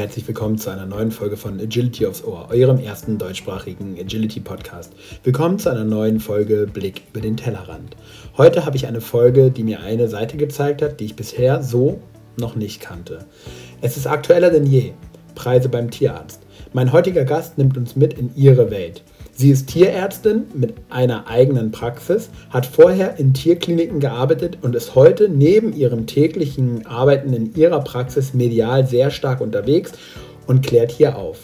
Herzlich willkommen zu einer neuen Folge von Agility aufs Ohr, eurem ersten deutschsprachigen Agility-Podcast. Willkommen zu einer neuen Folge Blick über den Tellerrand. Heute habe ich eine Folge, die mir eine Seite gezeigt hat, die ich bisher so noch nicht kannte. Es ist aktueller denn je. Preise beim Tierarzt. Mein heutiger Gast nimmt uns mit in ihre Welt. Sie ist Tierärztin mit einer eigenen Praxis, hat vorher in Tierkliniken gearbeitet und ist heute neben ihrem täglichen Arbeiten in ihrer Praxis medial sehr stark unterwegs und klärt hier auf.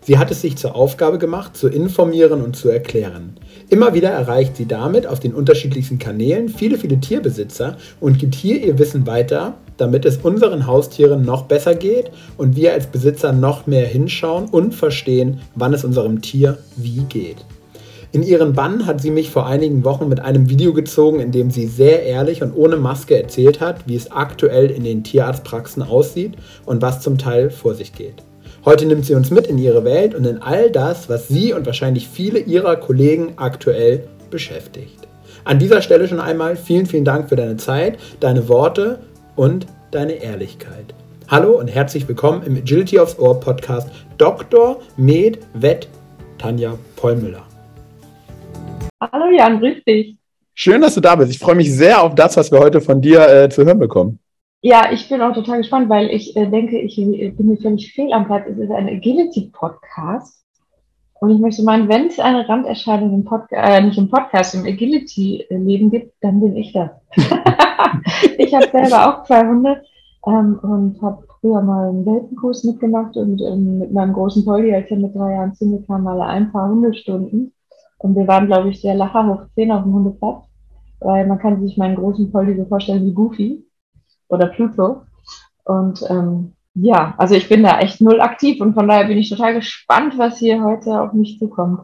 Sie hat es sich zur Aufgabe gemacht, zu informieren und zu erklären. Immer wieder erreicht sie damit auf den unterschiedlichsten Kanälen viele, viele Tierbesitzer und gibt hier ihr Wissen weiter, damit es unseren Haustieren noch besser geht und wir als Besitzer noch mehr hinschauen und verstehen, wann es unserem Tier wie geht. In ihren Bann hat sie mich vor einigen Wochen mit einem Video gezogen, in dem sie sehr ehrlich und ohne Maske erzählt hat, wie es aktuell in den Tierarztpraxen aussieht und was zum Teil vor sich geht. Heute nimmt sie uns mit in ihre Welt und in all das, was sie und wahrscheinlich viele ihrer Kollegen aktuell beschäftigt. An dieser Stelle schon einmal vielen, vielen Dank für deine Zeit, deine Worte und deine Ehrlichkeit. Hallo und herzlich willkommen im Agility aufs Ohr Podcast Dr. Med Vet Tanja Pollmüller. Hallo Jan, grüß dich. Schön, dass du da bist. Ich freue mich sehr auf das, was wir heute von dir äh, zu hören bekommen. Ja, ich bin auch total gespannt, weil ich äh, denke, ich äh, bin mir völlig fehl am Platz. Es ist ein Agility-Podcast. Und ich möchte meinen, wenn es eine Randerscheinung im Podcast, äh, nicht im Podcast, im Agility-Leben gibt, dann bin ich das. ich habe selber auch zwei Hunde ähm, und habe früher mal einen Welpenkurs mitgemacht und ähm, mit meinem großen Polly, als er mit drei Jahren zu mir kam, mal ein paar Hundestunden. Und wir waren, glaube ich, sehr lacher hoch zehn auf dem Hundeplatz, weil man kann sich meinen großen Polly so vorstellen wie Goofy oder Pluto. Und ähm, ja, also ich bin da echt null aktiv und von daher bin ich total gespannt, was hier heute auf mich zukommt.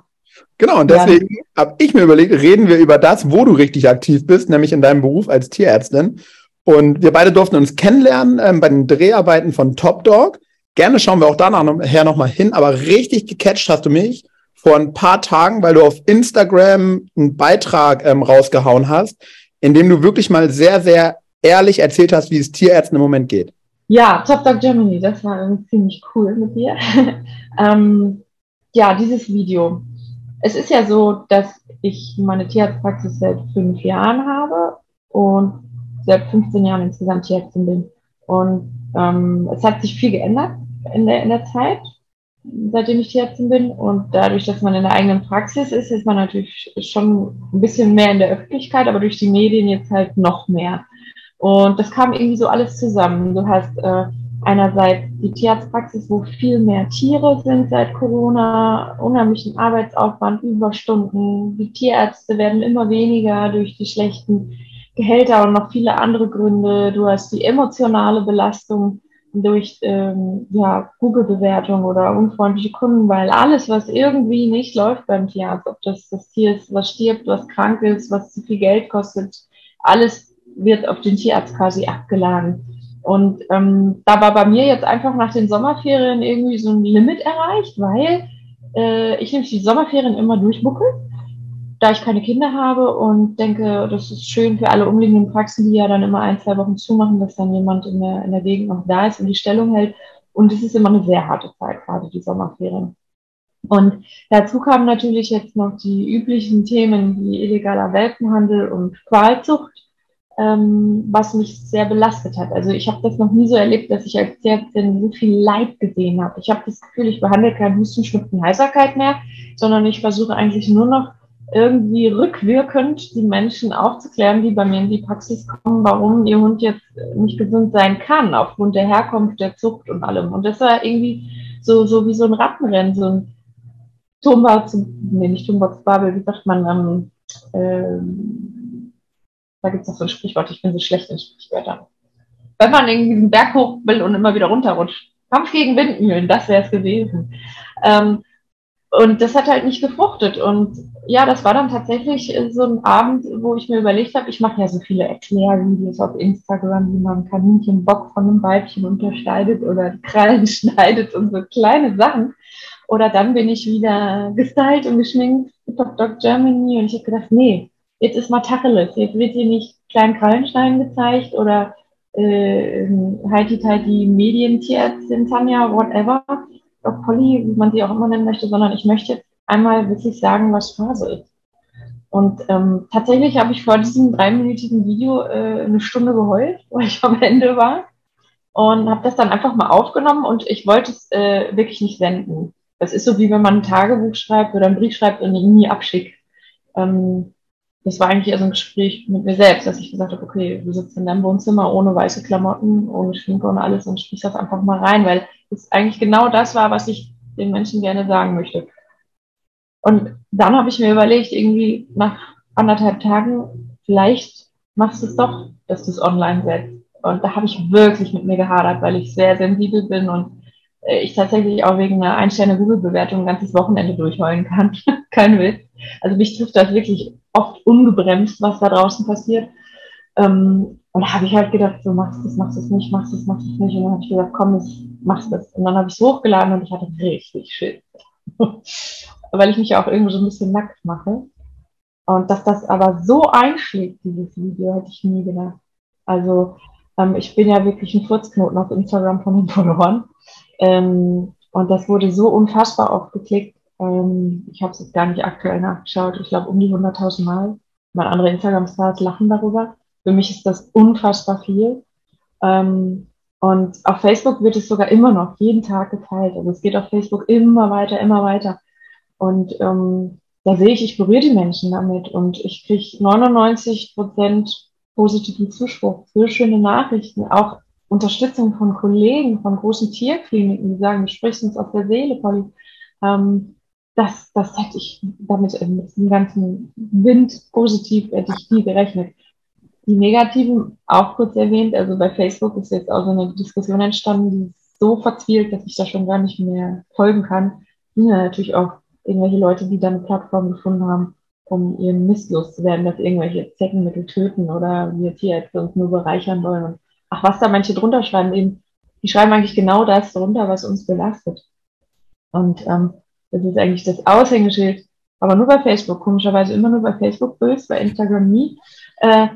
Genau, und deswegen ja. habe ich mir überlegt, reden wir über das, wo du richtig aktiv bist, nämlich in deinem Beruf als Tierärztin. Und wir beide durften uns kennenlernen ähm, bei den Dreharbeiten von Top Dog. Gerne schauen wir auch danach nochmal hin, aber richtig gecatcht hast du mich vor ein paar Tagen, weil du auf Instagram einen Beitrag ähm, rausgehauen hast, in dem du wirklich mal sehr, sehr ehrlich erzählt hast, wie es Tierärzten im Moment geht. Ja, Top Dog Germany, das war ziemlich cool mit dir. ähm, ja, dieses Video. Es ist ja so, dass ich meine Tierarztpraxis seit fünf Jahren habe und seit 15 Jahren insgesamt Tierärztin bin. Und ähm, es hat sich viel geändert in der, in der Zeit, seitdem ich Tierärztin bin. Und dadurch, dass man in der eigenen Praxis ist, ist man natürlich schon ein bisschen mehr in der Öffentlichkeit, aber durch die Medien jetzt halt noch mehr. Und das kam irgendwie so alles zusammen. Du hast äh, einerseits die Tierarztpraxis, wo viel mehr Tiere sind seit Corona, unheimlichen Arbeitsaufwand, Überstunden. Die Tierärzte werden immer weniger durch die schlechten Gehälter und noch viele andere Gründe. Du hast die emotionale Belastung durch ähm, ja, Google-Bewertung oder unfreundliche Kunden, weil alles, was irgendwie nicht läuft beim Tierarzt, ob das das Tier ist, was stirbt, was krank ist, was zu viel Geld kostet, alles wird auf den Tierarzt quasi abgeladen. Und ähm, da war bei mir jetzt einfach nach den Sommerferien irgendwie so ein Limit erreicht, weil äh, ich nämlich die Sommerferien immer durchbucke, da ich keine Kinder habe und denke, das ist schön für alle umliegenden Praxen, die ja dann immer ein, zwei Wochen zumachen, dass dann jemand in der, in der Gegend noch da ist und die Stellung hält. Und es ist immer eine sehr harte Zeit, gerade die Sommerferien. Und dazu kamen natürlich jetzt noch die üblichen Themen wie illegaler Welpenhandel und Qualzucht ähm, was mich sehr belastet hat. Also ich habe das noch nie so erlebt, dass ich als Tierärztin so viel Leid gesehen habe. Ich habe das Gefühl, ich behandle keinen Husten, Schnupfen, Heiserkeit mehr, sondern ich versuche eigentlich nur noch irgendwie rückwirkend die Menschen aufzuklären, die bei mir in die Praxis kommen, warum ihr Hund jetzt nicht gesund sein kann, aufgrund der Herkunft, der Zucht und allem. Und das war irgendwie so, so wie so ein Rattenrennen, so ein Turmbau zu, nee, nicht Turmbau zu Babel, wie sagt man, ähm, ähm, da gibt es noch so ein Sprichwort, ich bin so schlecht in Sprichwörtern. Wenn man irgendwie diesen Berg hoch will und immer wieder runterrutscht. Kampf gegen Windmühlen, das wäre es gewesen. Ähm, und das hat halt nicht gefruchtet. Und ja, das war dann tatsächlich so ein Abend, wo ich mir überlegt habe, ich mache ja so viele Erklärvideos auf Instagram, wie man Kaninchenbock von einem Weibchen unterscheidet oder Krallen schneidet und so kleine Sachen. Oder dann bin ich wieder gestylt und geschminkt mit Top Dog Germany und ich habe gedacht, nee, jetzt ist mal Tacheles. Jetzt wird hier nicht klein Krallenstein gezeigt oder äh, Heidi-Tighty Medientierärztin Tanja, whatever, Dr. Polly, wie man sie auch immer nennen möchte, sondern ich möchte einmal wirklich sagen, was Phase ist. Und ähm, tatsächlich habe ich vor diesem dreiminütigen Video äh, eine Stunde geheult, weil ich am Ende war. Und habe das dann einfach mal aufgenommen und ich wollte es äh, wirklich nicht senden. Das ist so wie wenn man ein Tagebuch schreibt oder einen Brief schreibt und ihn nie abschickt. Ähm, das war eigentlich eher so ein Gespräch mit mir selbst, dass ich gesagt habe, okay, du sitzt in deinem Wohnzimmer ohne weiße Klamotten, ohne Schminke und alles und sprichst das einfach mal rein, weil es eigentlich genau das war, was ich den Menschen gerne sagen möchte. Und dann habe ich mir überlegt, irgendwie nach anderthalb Tagen, vielleicht machst du es doch, dass du es online setzt. Und da habe ich wirklich mit mir gehadert, weil ich sehr sensibel bin und ich tatsächlich auch wegen einer Ein-Sterne-Google-Bewertung ein ganzes Wochenende durchheulen kann. Kein Witz. Also mich trifft das wirklich oft ungebremst, was da draußen passiert. Ähm, und da habe ich halt gedacht, so machst du es, machst du es nicht, machst du es, machst du es nicht. Und dann habe ich gesagt, komm, ich mach's das. Und dann habe ich es hochgeladen und ich hatte richtig Schiss. weil ich mich auch irgendwie so ein bisschen nackt mache. Und dass das aber so einschlägt, dieses Video, hätte ich nie gedacht. Also ähm, ich bin ja wirklich ein Furzknoten auf Instagram von den Followern. Ähm, und das wurde so unfassbar oft geklickt. Ähm, ich habe es jetzt gar nicht aktuell nachgeschaut. Ich glaube um die 100.000 Mal. Mal andere Instagram-Stars lachen darüber. Für mich ist das unfassbar viel. Ähm, und auf Facebook wird es sogar immer noch jeden Tag geteilt. Also es geht auf Facebook immer weiter, immer weiter. Und ähm, da sehe ich, ich berühre die Menschen damit und ich kriege 99 Prozent positiven Zuspruch, für schöne Nachrichten, auch Unterstützung von Kollegen, von großen Tierkliniken, die sagen, du sprichst uns aus der Seele, Polly. Ähm, das, das hätte ich damit mit dem ganzen Wind positiv hätte ich nie gerechnet. Die negativen auch kurz erwähnt, also bei Facebook ist jetzt auch so eine Diskussion entstanden, die so verzwielt, dass ich da schon gar nicht mehr folgen kann. Die natürlich auch irgendwelche Leute, die dann eine Plattform gefunden haben, um ihren Mist loszuwerden, dass irgendwelche Zeckenmittel töten oder wir Tierärzte uns nur bereichern wollen. Und ach, was da manche drunter schreiben, eben, die schreiben eigentlich genau das drunter, was uns belastet. Und ähm, das ist eigentlich das Aushängeschild, aber nur bei Facebook, komischerweise immer nur bei Facebook-Bilds, bei Instagram nie. Äh,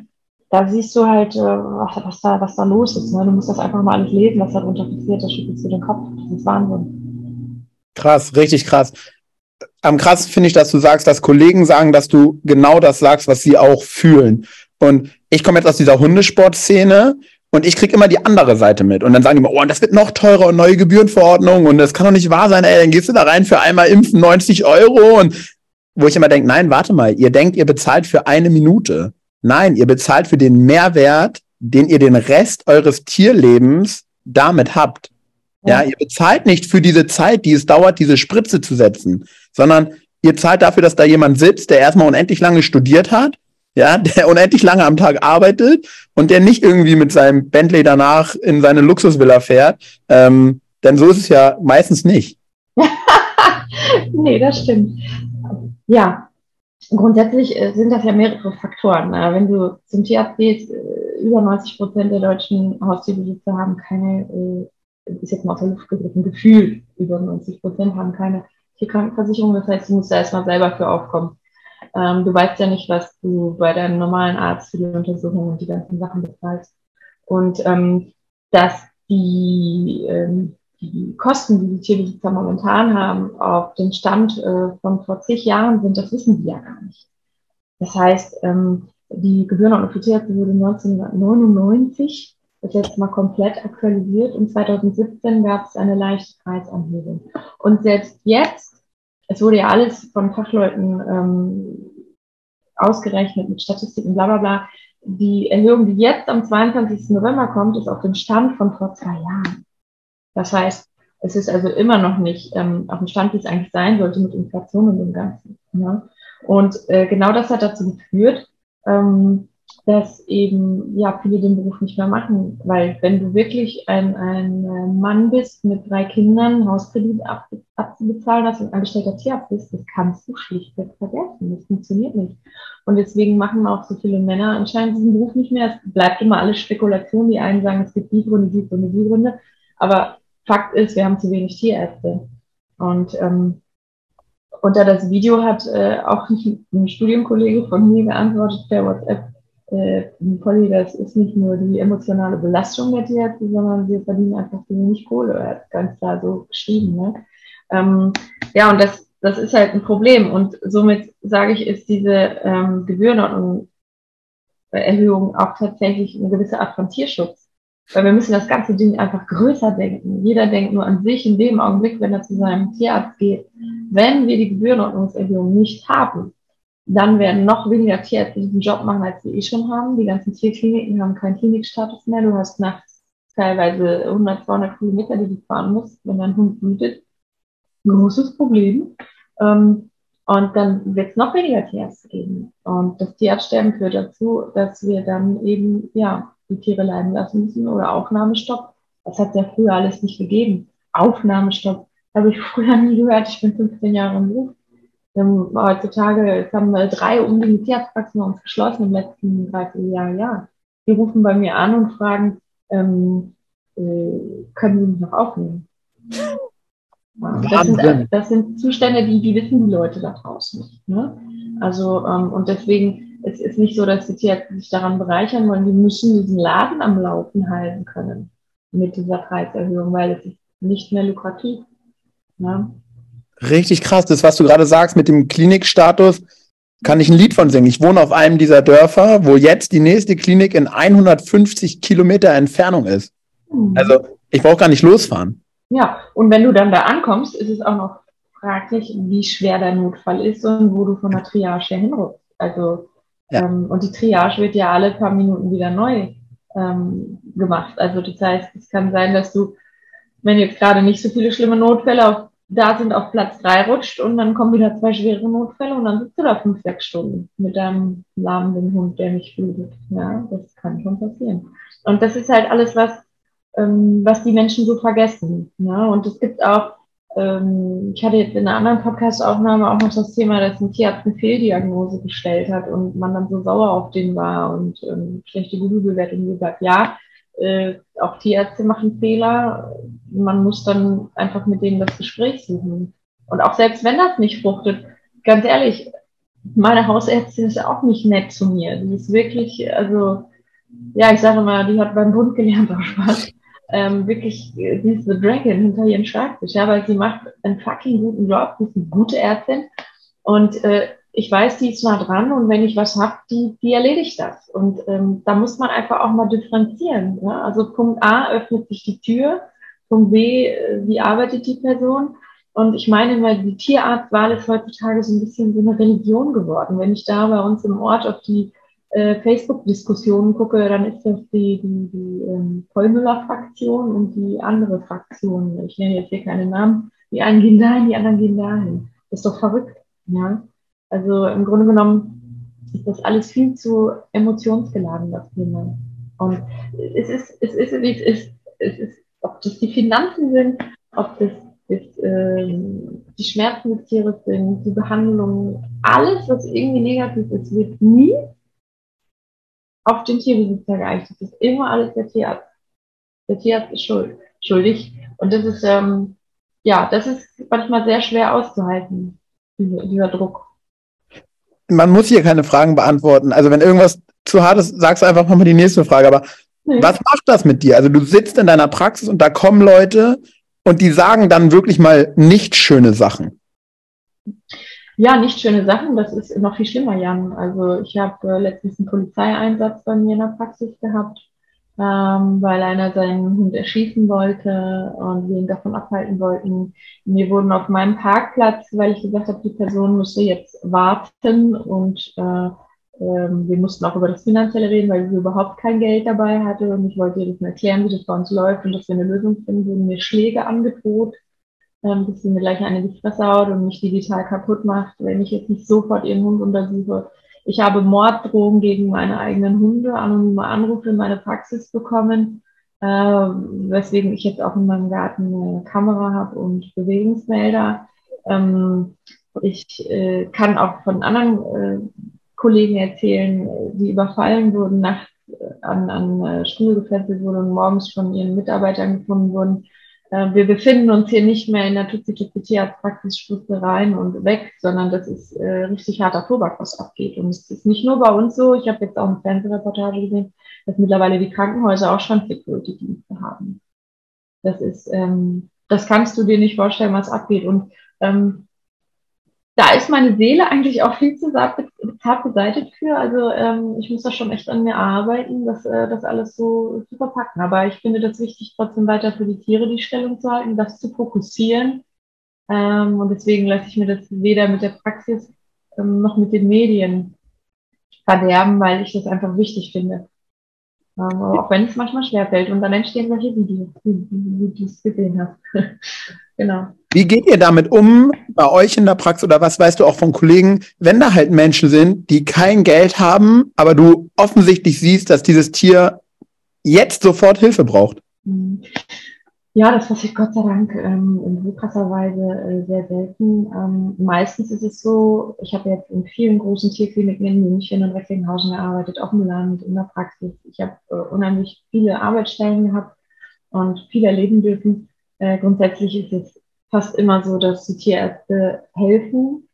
da siehst du halt, äh, was, was, da, was da los ist. Ne? Du musst das einfach mal alles lesen, was da drunter passiert, da schüttelst du den Kopf. Das ist Wahnsinn. Krass, richtig krass am krass finde ich, dass du sagst, dass Kollegen sagen, dass du genau das sagst, was sie auch fühlen. Und ich komme jetzt aus dieser Hundesportszene und ich kriege immer die andere Seite mit. Und dann sagen die mir, oh, das wird noch teurer und neue Gebührenverordnung und das kann doch nicht wahr sein, ey, dann gehst du da rein für einmal impfen 90 Euro und wo ich immer denke, nein, warte mal, ihr denkt, ihr bezahlt für eine Minute. Nein, ihr bezahlt für den Mehrwert, den ihr den Rest eures Tierlebens damit habt. Ja, ihr bezahlt nicht für diese Zeit, die es dauert, diese Spritze zu setzen, sondern ihr zahlt dafür, dass da jemand sitzt, der erstmal unendlich lange studiert hat, ja, der unendlich lange am Tag arbeitet und der nicht irgendwie mit seinem Bentley danach in seine Luxusvilla fährt. Ähm, denn so ist es ja meistens nicht. nee, das stimmt. Ja, grundsätzlich äh, sind das ja mehrere Faktoren. Wenn du zum Tierarzt gehst, äh, über 90 Prozent der deutschen Haustierbesitzer haben keine äh, ist jetzt mal aus der Luft gegriffen, Gefühl, über 90 Prozent haben keine Tierkrankenversicherung. Das heißt, du musst da erstmal selber für aufkommen. Ähm, du weißt ja nicht, was du bei deinem normalen Arzt für die Untersuchung und die ganzen Sachen bezahlst. Und ähm, dass die, ähm, die Kosten, die die Tierbesitzer momentan haben, auf den Stand äh, von vor zig Jahren sind, das wissen die ja gar nicht. Das heißt, ähm, die Gebührenordnung für Tierärzte wurde 1999 ist jetzt mal komplett aktualisiert und 2017 gab es eine leichte Preisanhebung. Und selbst jetzt, es wurde ja alles von Fachleuten ähm, ausgerechnet mit Statistiken, bla bla bla, die Erhöhung, die jetzt am 22. November kommt, ist auf dem Stand von vor zwei Jahren. Das heißt, es ist also immer noch nicht ähm, auf dem Stand, wie es eigentlich sein sollte mit Inflation und dem Ganzen. Ja? Und äh, genau das hat dazu geführt, ähm, dass eben ja viele den Beruf nicht mehr machen, weil wenn du wirklich ein, ein Mann bist mit drei Kindern, Hauskredit ab, abzubezahlen hast und angestellter Tierarzt bist, das kannst du schlichtweg vergessen. Das funktioniert nicht. Und deswegen machen auch so viele Männer anscheinend diesen Beruf nicht mehr. Es bleibt immer alles Spekulation. Die einen sagen, es gibt die Gründe, die Gründe, die Gründe. Aber Fakt ist, wir haben zu wenig Tierärzte. Und ähm, unter das Video hat äh, auch ein Studienkollege von mir geantwortet per WhatsApp, äh, Polly, das ist nicht nur die emotionale Belastung der Tierärzte, sondern wir verdienen einfach wenig Kohle. Er hat ganz klar so geschrieben. Ne? Ähm, ja, und das, das ist halt ein Problem. Und somit sage ich, ist diese ähm, Gebührenordnung Erhöhung auch tatsächlich eine gewisse Art von Tierschutz. Weil wir müssen das ganze Ding einfach größer denken. Jeder denkt nur an sich in dem Augenblick, wenn er zu seinem Tierarzt geht. Wenn wir die Gebührenordnungserhöhung nicht haben, dann werden noch weniger Tierärzte diesen Job machen, als wir eh schon haben. Die ganzen Tierkliniken haben keinen Klinikstatus mehr. Du hast nachts teilweise 100, 200 Kilometer, die du fahren musst, wenn dein Hund wütet. Großes Problem. Ähm, und dann wird es noch weniger Tierärzte geben. Und das Tierarztsterben führt dazu, dass wir dann eben, ja, die Tiere leiden lassen müssen oder Aufnahmestopp. Das hat es ja früher alles nicht gegeben. Aufnahmestopp habe ich früher nie gehört. Ich bin 15 Jahre im Beruf. Ähm, heutzutage haben wir drei unbedingt Tierarztpraxen bei uns geschlossen im letzten Dreivierteljahr. Ja. Die rufen bei mir an und fragen, ähm, äh, können Sie mich noch aufnehmen? Das sind, das sind, Zustände, die, die wissen die Leute da draußen nicht. Ne? Also, ähm, und deswegen, es ist nicht so, dass die Tierärzte sich daran bereichern wollen, die müssen diesen Laden am Laufen halten können mit dieser Preiserhöhung, weil es ist nicht mehr lukrativ. Ne? Richtig krass, das, was du gerade sagst mit dem Klinikstatus, kann ich ein Lied von singen. Ich wohne auf einem dieser Dörfer, wo jetzt die nächste Klinik in 150 Kilometer Entfernung ist. Mhm. Also ich brauche gar nicht losfahren. Ja, und wenn du dann da ankommst, ist es auch noch fraglich, wie schwer dein Notfall ist und wo du von der Triage hinrückst. Also, ja. ähm, und die Triage wird ja alle paar Minuten wieder neu ähm, gemacht. Also das heißt, es kann sein, dass du, wenn jetzt gerade nicht so viele schlimme Notfälle auf, da sind, auf Platz drei rutscht und dann kommen wieder zwei schwere Notfälle und dann sitzt du da fünf, sechs Stunden mit deinem lahmenden Hund, der nicht blutet. Ja, das kann schon passieren. Und das ist halt alles, was ähm, was die Menschen so vergessen. Ne? Und es gibt auch, ähm, ich hatte jetzt in einer anderen Podcast-Aufnahme auch noch das Thema, dass ein Tierarzt eine Fehldiagnose gestellt hat und man dann so sauer auf den war und ähm, schlechte Google-Bewertung gesagt, ja, äh, auch Tierärzte machen Fehler. Man muss dann einfach mit denen das Gespräch suchen. Und auch selbst wenn das nicht fruchtet, ganz ehrlich, meine Hausärztin ist auch nicht nett zu mir. Die ist wirklich, also, ja, ich sage mal, die hat beim Bund gelernt, auch Spaß ähm, wirklich, sie ist The Dragon hinter ihren Schreibtisch, ja, weil sie macht einen fucking guten Job, sie ist eine gute Ärztin und äh, ich weiß, die ist nah dran und wenn ich was hab, die, die erledigt das. Und ähm, da muss man einfach auch mal differenzieren. Ja? Also Punkt A öffnet sich die Tür, Punkt B, äh, wie arbeitet die Person? Und ich meine mal, die Tierarztwahl ist heutzutage so ein bisschen so eine Religion geworden. Wenn ich da bei uns im Ort auf die äh, Facebook-Diskussionen gucke, dann ist das die, die, die ähm, Vollmüller-Fraktion und die andere Fraktion. Ich nenne jetzt hier keine Namen. Die einen gehen dahin, die anderen gehen dahin. Das ist doch verrückt. Ja? Also im Grunde genommen ist das alles viel zu emotionsgeladen, das Thema. Und es ist, es ist, wie es ist. Es ist, ob das die Finanzen sind, ob das ist, äh, die Schmerzen des Tieres sind, die Behandlung, alles, was irgendwie negativ ist, wird nie auf den Tierbesitzer geeicht. Das ist immer alles der Tierarzt. Der Tierarzt ist schuld, schuldig. Und das ist, ähm, ja, das ist manchmal sehr schwer auszuhalten, dieser, dieser Druck. Man muss hier keine Fragen beantworten. Also wenn irgendwas zu hart ist, sagst du einfach mal die nächste Frage. Aber nee. was macht das mit dir? Also du sitzt in deiner Praxis und da kommen Leute und die sagen dann wirklich mal nicht schöne Sachen. Ja, nicht schöne Sachen, das ist noch viel schlimmer, Jan. Also ich habe äh, letztens einen Polizeieinsatz bei mir in der Praxis gehabt, ähm, weil einer seinen Hund erschießen wollte und wir ihn davon abhalten wollten. Wir wurden auf meinem Parkplatz, weil ich gesagt habe, die Person müsste jetzt warten und äh, ähm, wir mussten auch über das Finanzielle reden, weil sie überhaupt kein Geld dabei hatte und ich wollte ihr das mal erklären, wie das bei uns läuft und dass wir eine Lösung finden, wurden mir Schläge angedroht ähm, dass sie mir gleich eine die Fresse haut und mich digital kaputt macht, wenn ich jetzt nicht sofort ihren Hund untersuche. Ich habe Morddrohungen gegen meine eigenen Hunde, anonyme Anrufe in meine Praxis bekommen, äh, weswegen ich jetzt auch in meinem Garten eine Kamera habe und Bewegungsmelder. Ähm, ich äh, kann auch von anderen äh, Kollegen erzählen, die überfallen wurden, nachts äh, an, an äh, Stuhl gefesselt wurden und morgens von ihren Mitarbeitern gefunden wurden wir befinden uns hier nicht mehr in der Tutsi-Tutsi als Praxisstufe rein und weg, sondern das ist äh, richtig harter Tobak, was abgeht. Und es ist nicht nur bei uns so, ich habe jetzt auch eine Fernsehreportage gesehen, dass mittlerweile die Krankenhäuser auch schon Security-Dienste haben. Das ist, ähm, das kannst du dir nicht vorstellen, was abgeht. Und ähm, da ist meine Seele eigentlich auch viel zu zart beseitigt für. Also ähm, ich muss da schon echt an mir arbeiten, das, äh, das alles so zu verpacken. Aber ich finde das wichtig, trotzdem weiter für die Tiere die Stellung zu halten, das zu fokussieren. Ähm, und deswegen lasse ich mir das weder mit der Praxis ähm, noch mit den Medien verderben, weil ich das einfach wichtig finde. Ähm, auch wenn es manchmal schwerfällt. Und dann entstehen solche Videos, wie, wie du es gesehen hast. genau. Wie geht ihr damit um, bei euch in der Praxis oder was weißt du auch von Kollegen, wenn da halt Menschen sind, die kein Geld haben, aber du offensichtlich siehst, dass dieses Tier jetzt sofort Hilfe braucht? Ja, das passiert Gott sei Dank ähm, in so krasser Weise äh, sehr selten. Ähm, meistens ist es so, ich habe jetzt in vielen großen Tierkliniken in München und Recklinghausen gearbeitet, auf dem Land, in der Praxis. Ich habe äh, unheimlich viele Arbeitsstellen gehabt und viel erleben dürfen. Äh, grundsätzlich ist es fast immer so, dass die Tierärzte helfen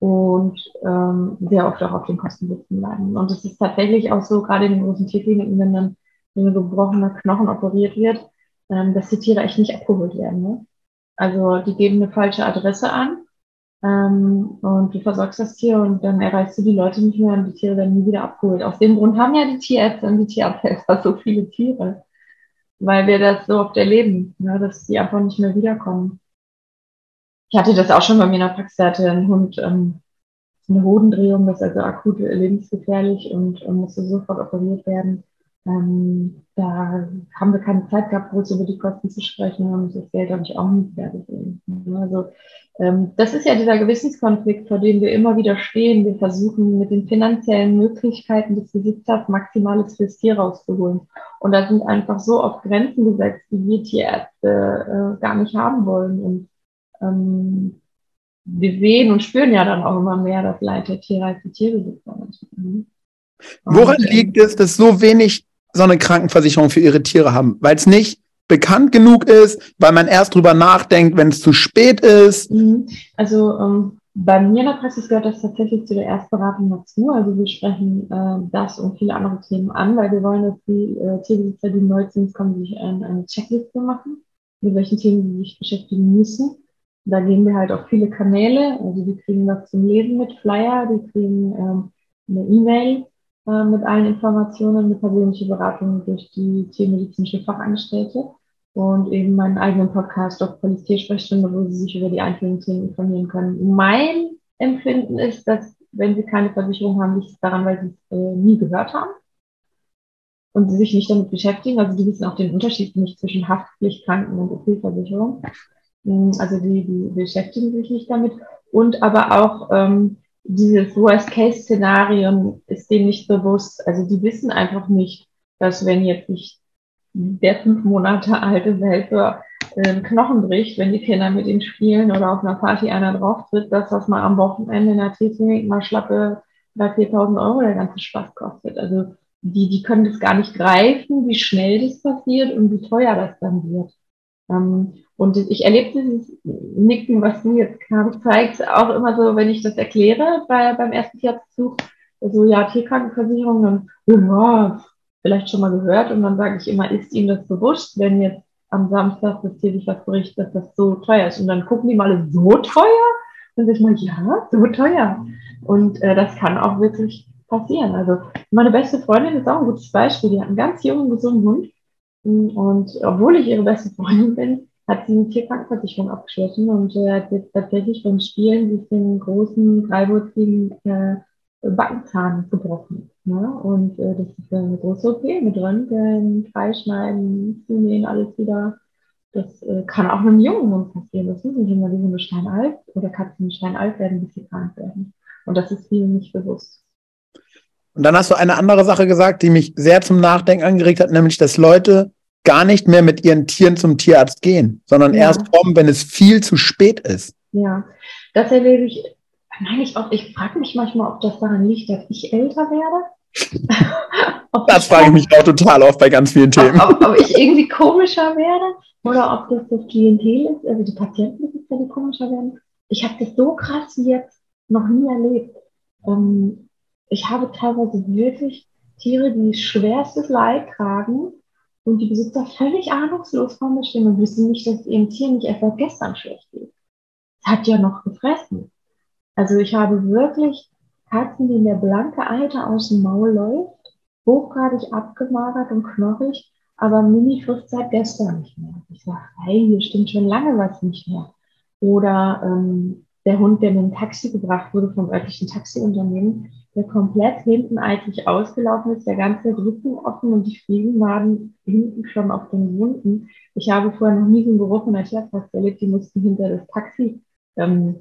und ähm, sehr oft auch auf den Kosten sitzen bleiben. Und es ist tatsächlich auch so, gerade in den großen Tierkliniken, wenn dann ein gebrochener Knochen operiert wird, ähm, dass die Tiere echt nicht abgeholt werden. Ne? Also die geben eine falsche Adresse an ähm, und du versorgst das Tier und dann erreichst du die Leute nicht mehr und die Tiere werden nie wieder abgeholt. Aus dem Grund haben ja die Tierärzte und die Tierabhelfer so viele Tiere, weil wir das so oft erleben, ne, dass die einfach nicht mehr wiederkommen. Ich hatte das auch schon bei mir in der Praxis, hatte ein Hund ähm, eine Hodendrehung, das ist also akut lebensgefährlich und, und musste sofort operiert werden. Ähm, da haben wir keine Zeit gehabt, groß über die Kosten zu sprechen und das Geld habe ich auch nicht mehr gesehen. Also ähm, das ist ja dieser Gewissenskonflikt, vor dem wir immer wieder stehen. Wir versuchen mit den finanziellen Möglichkeiten des Besitzers Maximales fürs Tier rauszuholen. Und da sind einfach so oft Grenzen gesetzt, die wir Tierärzte äh, gar nicht haben wollen. Und ähm, wir sehen und spüren ja dann auch immer mehr das Leid der Tiere als die Tierbesitzer. Woran ähm, liegt es, dass so wenig so eine Krankenversicherung für ihre Tiere haben, weil es nicht bekannt genug ist, weil man erst drüber nachdenkt, wenn es zu spät ist. Mhm. Also ähm, bei mir in der Praxis gehört das tatsächlich zu der Erstberatung dazu. Also wir sprechen äh, das und viele andere Themen an, weil wir wollen, dass die äh, Tierbesitzer, die neu uns kommen, sich ein, eine Checkliste machen, mit welchen Themen sie sich beschäftigen müssen. Da gehen wir halt auf viele Kanäle. Also die kriegen was zum Lesen mit Flyer, die kriegen ähm, eine E-Mail äh, mit allen Informationen, eine persönliche Beratung durch die tiermedizinische Fachangestellte und eben meinen eigenen Podcast auf Poliziersprechstunde, wo Sie sich über die einzelnen Themen informieren können. Mein Empfinden ist, dass wenn Sie keine Versicherung haben, liegt es daran, weil Sie es äh, nie gehört haben und Sie sich nicht damit beschäftigen. Also die wissen auch den Unterschied nicht zwischen Haftpflicht, Kranken- und OP-Versicherung. Mm, also die, die beschäftigen sich nicht damit. Und aber auch ähm, dieses Worst-Case-Szenario ist denen nicht bewusst. Also die wissen einfach nicht, dass wenn jetzt nicht der fünf Monate alte Welpe einen Knochen bricht, wenn die Kinder mit ihm spielen oder auf einer Party einer drauf tritt, dass das mal am Wochenende in der T-Klinik mal schlappe 3.000, 4.000 Euro der ganze Spaß kostet. Also die, die können das gar nicht greifen, wie schnell das passiert und wie teuer das dann wird. Ähm, und ich erlebe dieses Nicken, was du jetzt gerade zeigst, auch immer so, wenn ich das erkläre bei, beim ersten Tierarztbesuch. So, ja, Tierkrankenversicherung, dann, ja, vielleicht schon mal gehört. Und dann sage ich immer, ist Ihnen das bewusst, wenn jetzt am Samstag das Tier sich was berichtet, dass das so teuer ist? Und dann gucken die mal, so teuer? Dann sage ich mal, ja, so teuer. Und äh, das kann auch wirklich passieren. Also meine beste Freundin ist auch ein gutes Beispiel. Die hat einen ganz jungen, gesunden Hund. Und obwohl ich ihre beste Freundin bin, hat sie eine Tierkrankenversicherung abgeschlossen und äh, hat jetzt tatsächlich beim Spielen sich den großen dreiwurzigen äh, Backenzahn gebrochen. Ne? Und äh, das ist eine große OP mit Röntgen, Freischneiden, Zunähen, alles wieder. Das äh, kann auch einem jungen Hund passieren. Das müssen nicht immer die Hunde steinalt oder Katzen steinalt werden, bis sie krank werden. Und das ist vielen nicht bewusst. Und dann hast du eine andere Sache gesagt, die mich sehr zum Nachdenken angeregt hat, nämlich, dass Leute gar nicht mehr mit ihren Tieren zum Tierarzt gehen, sondern ja. erst kommen, wenn es viel zu spät ist. Ja, das erlebe ich, meine ich auch, ich frage mich manchmal, ob das daran liegt, dass ich älter werde. das frage ich mich auch total oft bei ganz vielen Themen. Ob, ob, ich irgendwie komischer werde oder ob das das Klientel ist, also die Patienten, die komischer werden. Ich habe das so krass wie jetzt noch nie erlebt. Ähm, ich habe teilweise wirklich Tiere, die schwerstes Leid tragen und die Besitzer völlig ahnungslos vor mir stehen und wissen nicht, dass ihrem Tier nicht seit gestern schlecht geht. Es hat ja noch gefressen. Also ich habe wirklich Katzen, denen der blanke Alter aus dem Maul läuft, hochgradig abgemagert und knochig, aber Mini frisst seit gestern nicht mehr. Ich sage, hey, hier stimmt schon lange was nicht mehr. Oder ähm, der Hund, der mit dem Taxi gebracht wurde vom örtlichen Taxiunternehmen, der komplett hinten eigentlich ausgelaufen ist, der ganze Rücken offen und die Fliegen waren hinten schon auf den Wunden. Ich habe vorher noch nie so einen Geruch in der Tierarzt erlebt, die mussten hinter das Taxi ähm,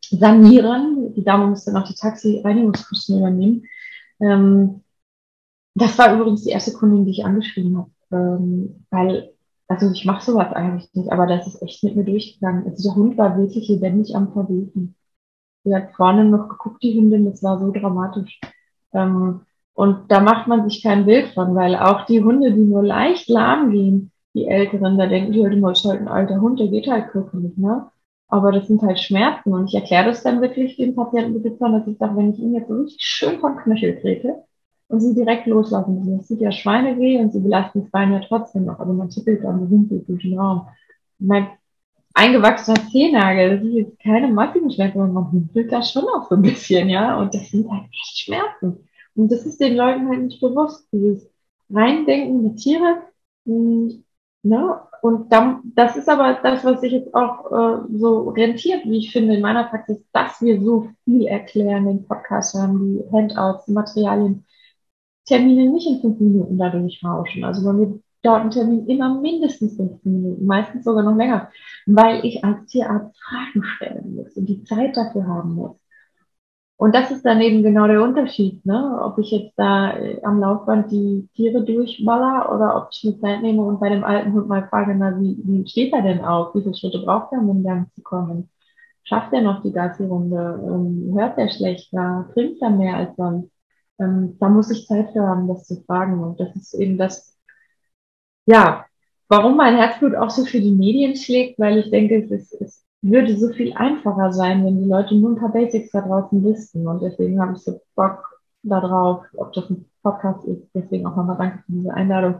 sanieren. Die Dame musste noch die Taxi-Reinigungskosten übernehmen. Ähm, das war übrigens die erste Kundin, die ich angeschrieben habe, ähm, weil, also ich mache sowas eigentlich nicht, aber das ist echt mit mir durchgegangen. Also der Hund war wirklich lebendig am Verbeten. Sie hat vorne noch geguckt, die Hündin, das war so dramatisch. Ähm, und da macht man sich kein Bild von, weil auch die Hunde, die nur leicht lahm gehen, die Älteren, da denken die halt immer, ist halt ein alter Hund, der geht halt kürzlich, ne? Aber das sind halt Schmerzen und ich erkläre das dann wirklich den Patientenbesitzern, dass ich sage, wenn ich ihnen jetzt so richtig schön vom Knöchel trete und sie direkt loslassen müssen, das tut ja Schweineweh und sie belasten das Bein ja trotzdem noch, aber man tippelt dann so durch den Raum. Mein eingewachsener Zehennagel, das ist jetzt keine massiven Schmerzen, man humpelt da schon auch so ein bisschen, ja, und das sind halt echt Schmerzen. Und das ist den Leuten halt nicht bewusst, dieses Reindenken mit Tiere, hm, ne, und dann, das ist aber das, was sich jetzt auch äh, so rentiert, wie ich finde, in meiner Praxis, dass wir so viel erklären, den Podcast haben, die Handouts, die Materialien, Termine nicht in fünf Minuten dadurch rauschen. Also bei mir dauert ein Termin immer mindestens 15 Minuten, meistens sogar noch länger, weil ich als Tierarzt Fragen stellen muss und die Zeit dafür haben muss. Und das ist dann eben genau der Unterschied, ne? ob ich jetzt da äh, am Laufband die Tiere durchballer oder ob ich mir Zeit nehme und bei dem alten Hund mal frage, na, wie, wie steht er denn auf? Wie viele Schritte braucht er, um in Gang zu kommen? Schafft er noch die Gassi-Runde? Ähm, hört er schlechter? Trinkt er mehr als sonst? Ähm, da muss ich Zeit für haben, das zu fragen. Und das ist eben das, ja, warum mein Herzblut auch so für die Medien schlägt, weil ich denke, es ist, es würde so viel einfacher sein, wenn die Leute nur ein paar Basics da draußen wüssten. Und deswegen habe ich so Bock darauf, ob das ein Podcast ist. Deswegen auch nochmal danke für diese Einladung.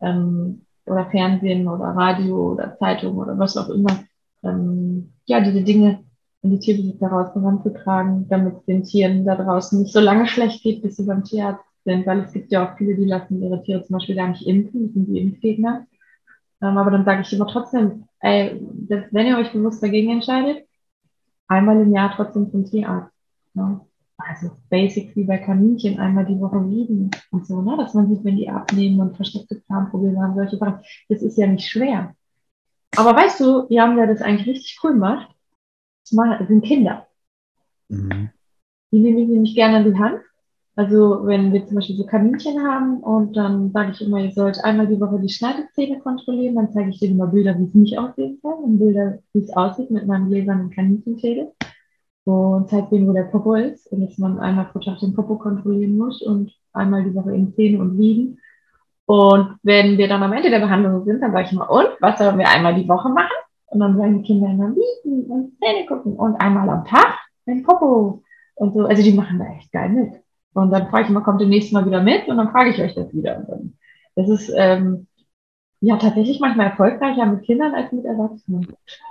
Ähm, oder Fernsehen oder Radio oder Zeitung oder was auch immer. Ähm, ja, diese Dinge in die Tierbesitzer raus heranzutragen, damit es den Tieren da draußen nicht so lange schlecht geht, bis sie beim Tierarzt sind. Weil es gibt ja auch viele, die lassen ihre Tiere zum Beispiel gar nicht impfen, das sind die Impfgegner. Ähm, aber dann sage ich immer trotzdem, ey, das, wenn ihr euch bewusst dagegen entscheidet, einmal im Jahr trotzdem zum Tierarzt. Ne? Also Basics wie bei Kaninchen einmal die Woche wiegen und so, ne? dass man sieht, wenn die abnehmen und versteckte Zahnprobleme haben, solche Sachen. Das ist ja nicht schwer. Aber weißt du, die haben ja das eigentlich richtig cool gemacht. Das sind Kinder. Mhm. Die nehmen ich nämlich gerne an die Hand also wenn wir zum Beispiel so Kaninchen haben und dann sage ich immer, ihr sollt einmal die Woche die Schneidezähne kontrollieren, dann zeige ich dir immer Bilder, wie es nicht aussehen soll und Bilder, wie es aussieht mit meinem gläsernen Kaninchenschädel und zeige denen, wo der Popo ist und dass man einmal pro Tag den Popo kontrollieren muss und einmal die Woche in Zähne und wiegen. Und wenn wir dann am Ende der Behandlung sind, dann sage ich immer, und was sollen wir einmal die Woche machen? Und dann sagen die Kinder immer wiegen und Zähne gucken und einmal am Tag den Popo und so. Also die machen da echt geil mit. Und dann frage ich immer, kommt ihr nächstes Mal wieder mit? Und dann frage ich euch das wieder. Und dann, das ist ähm, ja tatsächlich manchmal erfolgreicher mit Kindern als mit Erwachsenen.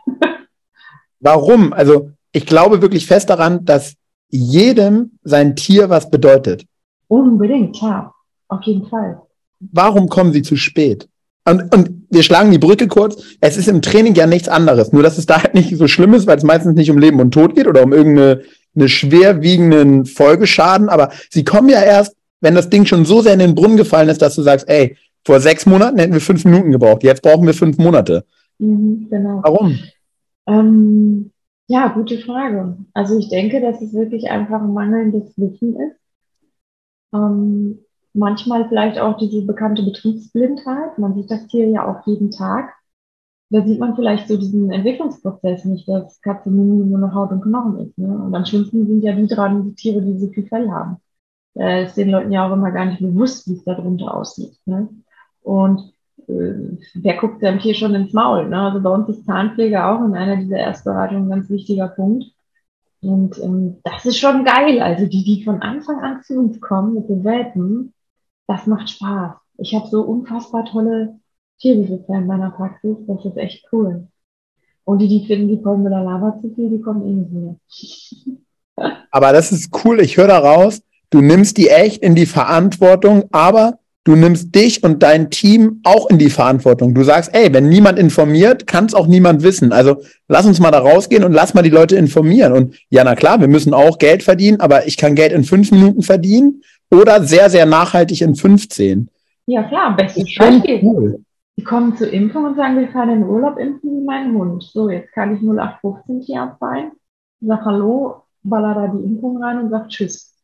Warum? Also ich glaube wirklich fest daran, dass jedem sein Tier was bedeutet. Unbedingt, klar. Auf jeden Fall. Warum kommen sie zu spät? Und, und wir schlagen die Brücke kurz. Es ist im Training ja nichts anderes. Nur, dass es da halt nicht so schlimm ist, weil es meistens nicht um Leben und Tod geht oder um irgendeine eine schwerwiegenden Folgeschaden, aber sie kommen ja erst, wenn das Ding schon so sehr in den Brunnen gefallen ist, dass du sagst, ey, vor sechs Monaten hätten wir fünf Minuten gebraucht, jetzt brauchen wir fünf Monate. Mhm, genau. Warum? Ähm, ja, gute Frage. Also ich denke, dass es wirklich einfach ein mangelndes Wissen ist. Ähm, manchmal vielleicht auch diese bekannte Betriebsblindheit. Man sieht das Tier ja auch jeden Tag da sieht man vielleicht so diesen Entwicklungsprozess nicht, dass Katze nur noch Haut und Knochen ist. Ne? Und am schlimmsten sind ja die dran, die Tiere, die so viel Fell haben. äh, ist den Leuten ja auch immer gar nicht bewusst, wie es darunter aussieht. Ne? Und äh, wer guckt einem hier schon ins Maul? Ne? Also bei uns ist Zahnpflege auch in einer dieser Erstberatungen ein ganz wichtiger Punkt. Und ähm, das ist schon geil. Also die, die von Anfang an zu uns kommen mit den Welpen, das macht Spaß. Ich habe so unfassbar tolle Tierbesitzer in meiner Praxis. Das ist echt cool. Und die, die finden, die kommen mit der Lava zu viel, die kommen eh nicht mehr. Aber das ist cool. Ich höre daraus, du nimmst die echt in die Verantwortung, aber du nimmst dich und dein Team auch in die Verantwortung. Du sagst, ey, wenn niemand informiert, kann es auch niemand wissen. Also lass uns mal da rausgehen und lass mal die Leute informieren. Und ja, na klar, wir müssen auch Geld verdienen, aber ich kann Geld in fünf Minuten verdienen oder sehr, sehr nachhaltig in 15. Ja, klar, bestes Beispiel. Cool. Die kommen zur Impfung und sagen, wir fahren in den Urlaub impfen wie mein Hund. So, jetzt kann ich 0815 Tierarzt sein, sag Hallo, baller da die Impfung rein und sag Tschüss.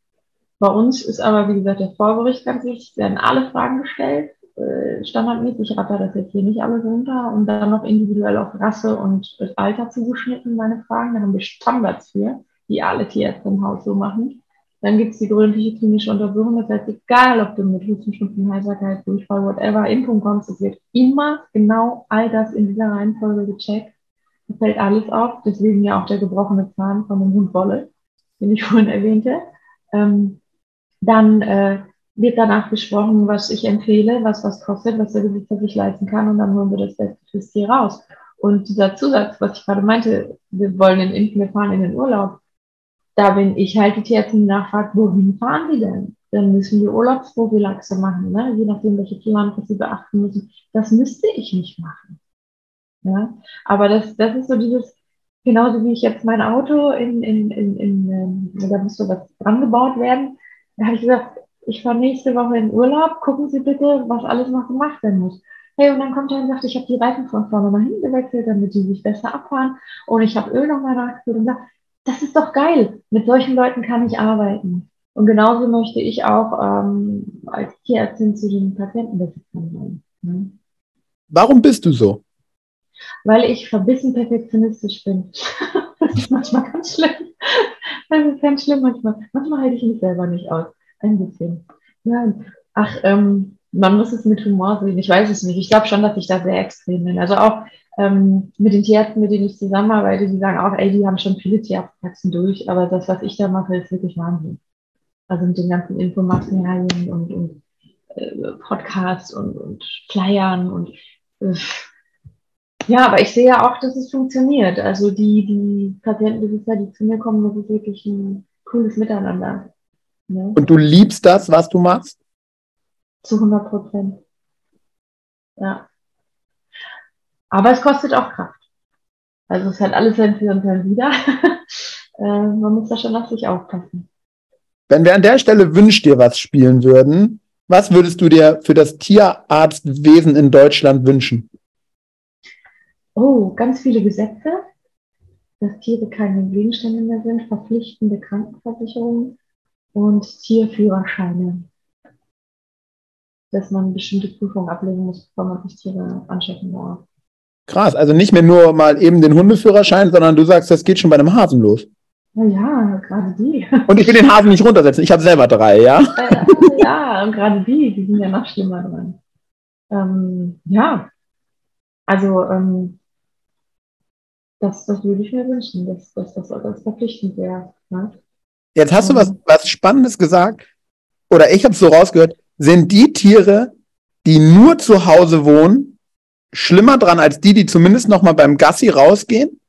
Bei uns ist aber, wie gesagt, der Vorbericht ganz wichtig. Werden alle Fragen gestellt. Äh, standardmäßig, ich ratter das jetzt hier nicht alles runter und dann noch individuell auf Rasse und Alter zugeschnitten, meine Fragen. Da haben wir Standards für, die alle Tierärzte im Haus so machen. Dann gibt es die gründliche klinische Untersuchung. Das heißt, egal ob du mit Hustenschnupfen, Heiserkeit, Durchfall, whatever, Impfung kommst, es wird immer genau all das in dieser Reihenfolge gecheckt. Da fällt alles auf. Deswegen ja auch der gebrochene Zahn von dem Hund Wolle, den ich vorhin erwähnte. Ähm, dann äh, wird danach besprochen, was ich empfehle, was was kostet, was der Besitzer sich leisten kann und dann holen wir das Beste fürs Tier raus. Und dieser Zusatz, was ich gerade meinte, wir wollen in Impfen, wir fahren in den Urlaub, da bin ich halt die Tierärztin nachfragt, wohin fahren die denn? Dann müssen wir Urlaubsprophylaxe machen, ne? je nachdem, welche Klimaanlagen sie beachten müssen. Das müsste ich nicht machen. Ja? Aber das, das ist so dieses, genauso wie ich jetzt mein Auto in, in, in, in, in da muss so was dran gebaut werden, da habe ich gesagt, ich fahre nächste Woche in Urlaub, gucken Sie bitte, was alles noch gemacht werden muss. Hey, und dann kommt er und sagt, ich habe die Reifen von vorne nach hinten gewechselt, damit die sich besser abfahren. Und ich habe Öl nochmal nachgefüllt und sagt, das ist doch geil. Mit solchen Leuten kann ich arbeiten. Und genauso möchte ich auch ähm, als Tierärztin zu den Patientenbesitzern sein. Ne? Warum bist du so? Weil ich verbissen perfektionistisch bin. das ist manchmal ganz schlimm. Das ist ganz schlimm manchmal. Manchmal halte ich mich selber nicht aus. Ein bisschen. Ja, ach, ähm, man muss es mit Humor sehen. Ich weiß es nicht. Ich glaube schon, dass ich da sehr extrem bin. Also auch ähm, mit den Tierärzten, mit denen ich zusammenarbeite, die sagen auch, ey, die haben schon viele Tierarztpraxen durch, aber das, was ich da mache, ist wirklich Wahnsinn. Also mit den ganzen Infomaterialien und, und äh, Podcasts und, und Flyern und äh, ja, aber ich sehe ja auch, dass es funktioniert. Also die, die Patientenbesitzer, die zu mir kommen, das ist wirklich ein cooles Miteinander. Ne? Und du liebst das, was du machst? Zu 100 Prozent. Ja. Aber es kostet auch Kraft. Also es hat alles sein Für und sein Wider. äh, man muss da schon auf sich aufpassen. Wenn wir an der Stelle Wünsch dir was spielen würden, was würdest du dir für das Tierarztwesen in Deutschland wünschen? oh, ganz viele Gesetze, dass Tiere keine Gegenstände mehr sind, verpflichtende Krankenversicherungen und Tierführerscheine. Dass man bestimmte Prüfungen ablegen muss, bevor man sich Tiere anschaffen darf. Krass, also nicht mehr nur mal eben den Hundeführerschein, sondern du sagst, das geht schon bei einem Hasen los. Ja, gerade die. Und ich will den Hasen nicht runtersetzen, ich habe selber drei, ja? ja, und gerade die, die sind ja noch schlimmer dran. Ähm, ja, also ähm, das, das würde ich mir wünschen, dass, dass das als verpflichtend wäre. Ne? Jetzt hast du was, ähm. was Spannendes gesagt, oder ich habe es so rausgehört, sind die Tiere, die nur zu Hause wohnen, schlimmer dran als die, die zumindest noch mal beim Gassi rausgehen?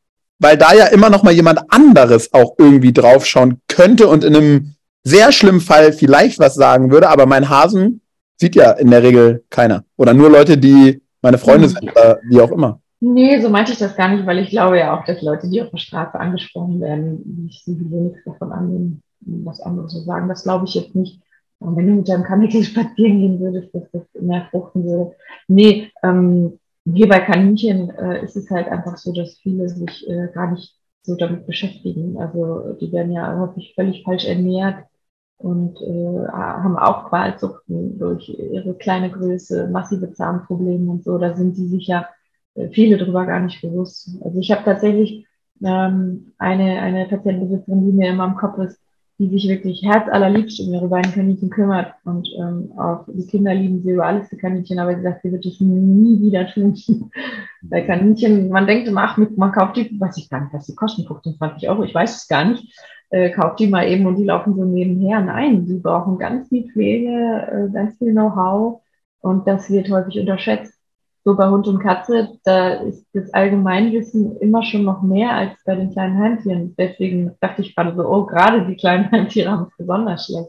Weil da ja immer noch mal jemand anderes auch irgendwie draufschauen könnte und in einem sehr schlimmen Fall vielleicht was sagen würde, aber mein Hasen sieht ja in der Regel keiner. Oder nur Leute, die meine Freunde mhm. sind, oder wie auch immer. Nee, so meinte ich das gar nicht, weil ich glaube ja auch, dass Leute, die auf der Straße angesprochen werden, nicht sowieso nichts davon annehmen, was andere so sagen. Das glaube ich jetzt nicht. Und wenn du mit deinem Kaninchen spazieren gehen würdest, dass das mehr fruchten würde. Nee, ähm, hier bei Kaninchen äh, ist es halt einfach so, dass viele sich äh, gar nicht so damit beschäftigen. Also die werden ja häufig völlig falsch ernährt und äh, haben auch Qualzuchten durch ihre kleine Größe, massive Zahnprobleme und so. Da sind sie sicher viele darüber gar nicht bewusst. Also ich habe tatsächlich ähm, eine, eine Patientenbesitzerin, die mir immer im Kopf ist, die sich wirklich herzallerliebst um ihre beiden Kaninchen kümmert und ähm, auch die Kinder lieben sie über alles, die Kaninchen, aber sie sagt, sie wird es nie wieder tun. Bei Kaninchen, man denkt immer, ach, man kauft die, weiß ich gar nicht, was die kosten, 25 Euro, ich weiß es gar nicht, äh, kauft die mal eben und die laufen so nebenher. Nein, sie brauchen ganz viel Pflege, äh, ganz viel Know-how und das wird häufig unterschätzt so bei Hund und Katze, da ist das Allgemeinwissen immer schon noch mehr als bei den kleinen Heimtieren. Deswegen dachte ich gerade so, oh, gerade die kleinen Heimtiere haben es besonders schlecht.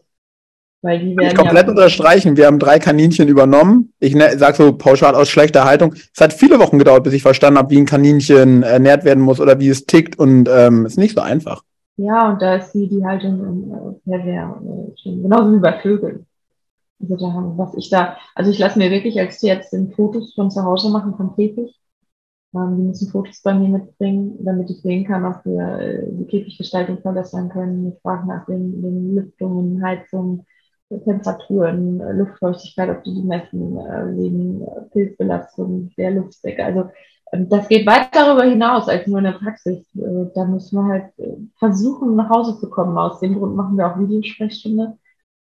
Weil die werden ich komplett ja unterstreichen. Wir haben drei Kaninchen übernommen. Ich ne, sage so pauschal aus schlechter Haltung. Es hat viele Wochen gedauert, bis ich verstanden habe, wie ein Kaninchen ernährt werden muss oder wie es tickt. Und ähm, ist nicht so einfach. Ja, und da ist die, die Haltung äh, sehr, sehr, äh, genauso wie bei Vögeln. Also da, was ich da, also ich lasse mir wirklich als Tierärztin Fotos von zu Hause machen vom Käfig. Ähm, die müssen Fotos bei mir mitbringen, damit ich sehen kann, ob wir äh, die Käfiggestaltung verbessern können. Ich frage nach den, den Lüftungen, Heizungen, Temperaturen, Luftfeuchtigkeit, ob die die messen, äh, wegen Pilzbelastung der Luftdecke. Also ähm, das geht weit darüber hinaus als nur in der Praxis. Äh, da müssen wir halt äh, versuchen, nach Hause zu kommen. Aus dem Grund machen wir auch Videosprechstunde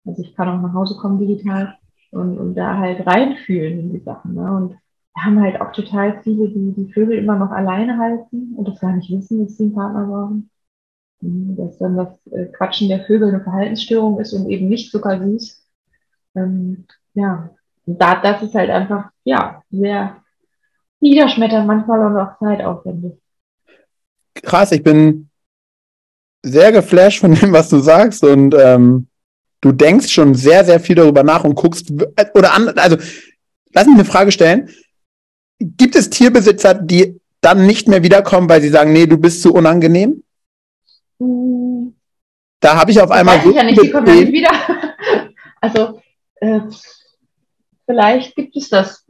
also ich kann auch nach Hause kommen digital und, und da halt reinfühlen in die Sachen. Ne? Und wir haben halt auch total viele, die die Vögel immer noch alleine halten und das gar nicht wissen, dass sie einen Partner brauchen. Mhm, dass dann das äh, Quatschen der Vögel eine Verhaltensstörung ist und eben nicht zuckersüß. Ähm, ja, und da, das ist halt einfach, ja, sehr niederschmetternd manchmal und auch zeitaufwendig. Krass, ich bin sehr geflasht von dem, was du sagst und ähm, du denkst schon sehr, sehr viel darüber nach und guckst, oder an, also, lass mich eine Frage stellen. Gibt es Tierbesitzer, die dann nicht mehr wiederkommen, weil sie sagen, nee, du bist zu unangenehm? Hm. Da habe ich auf einmal. Weiß ich ja nicht, die kommen ja nicht wieder. Also, äh, vielleicht gibt es das.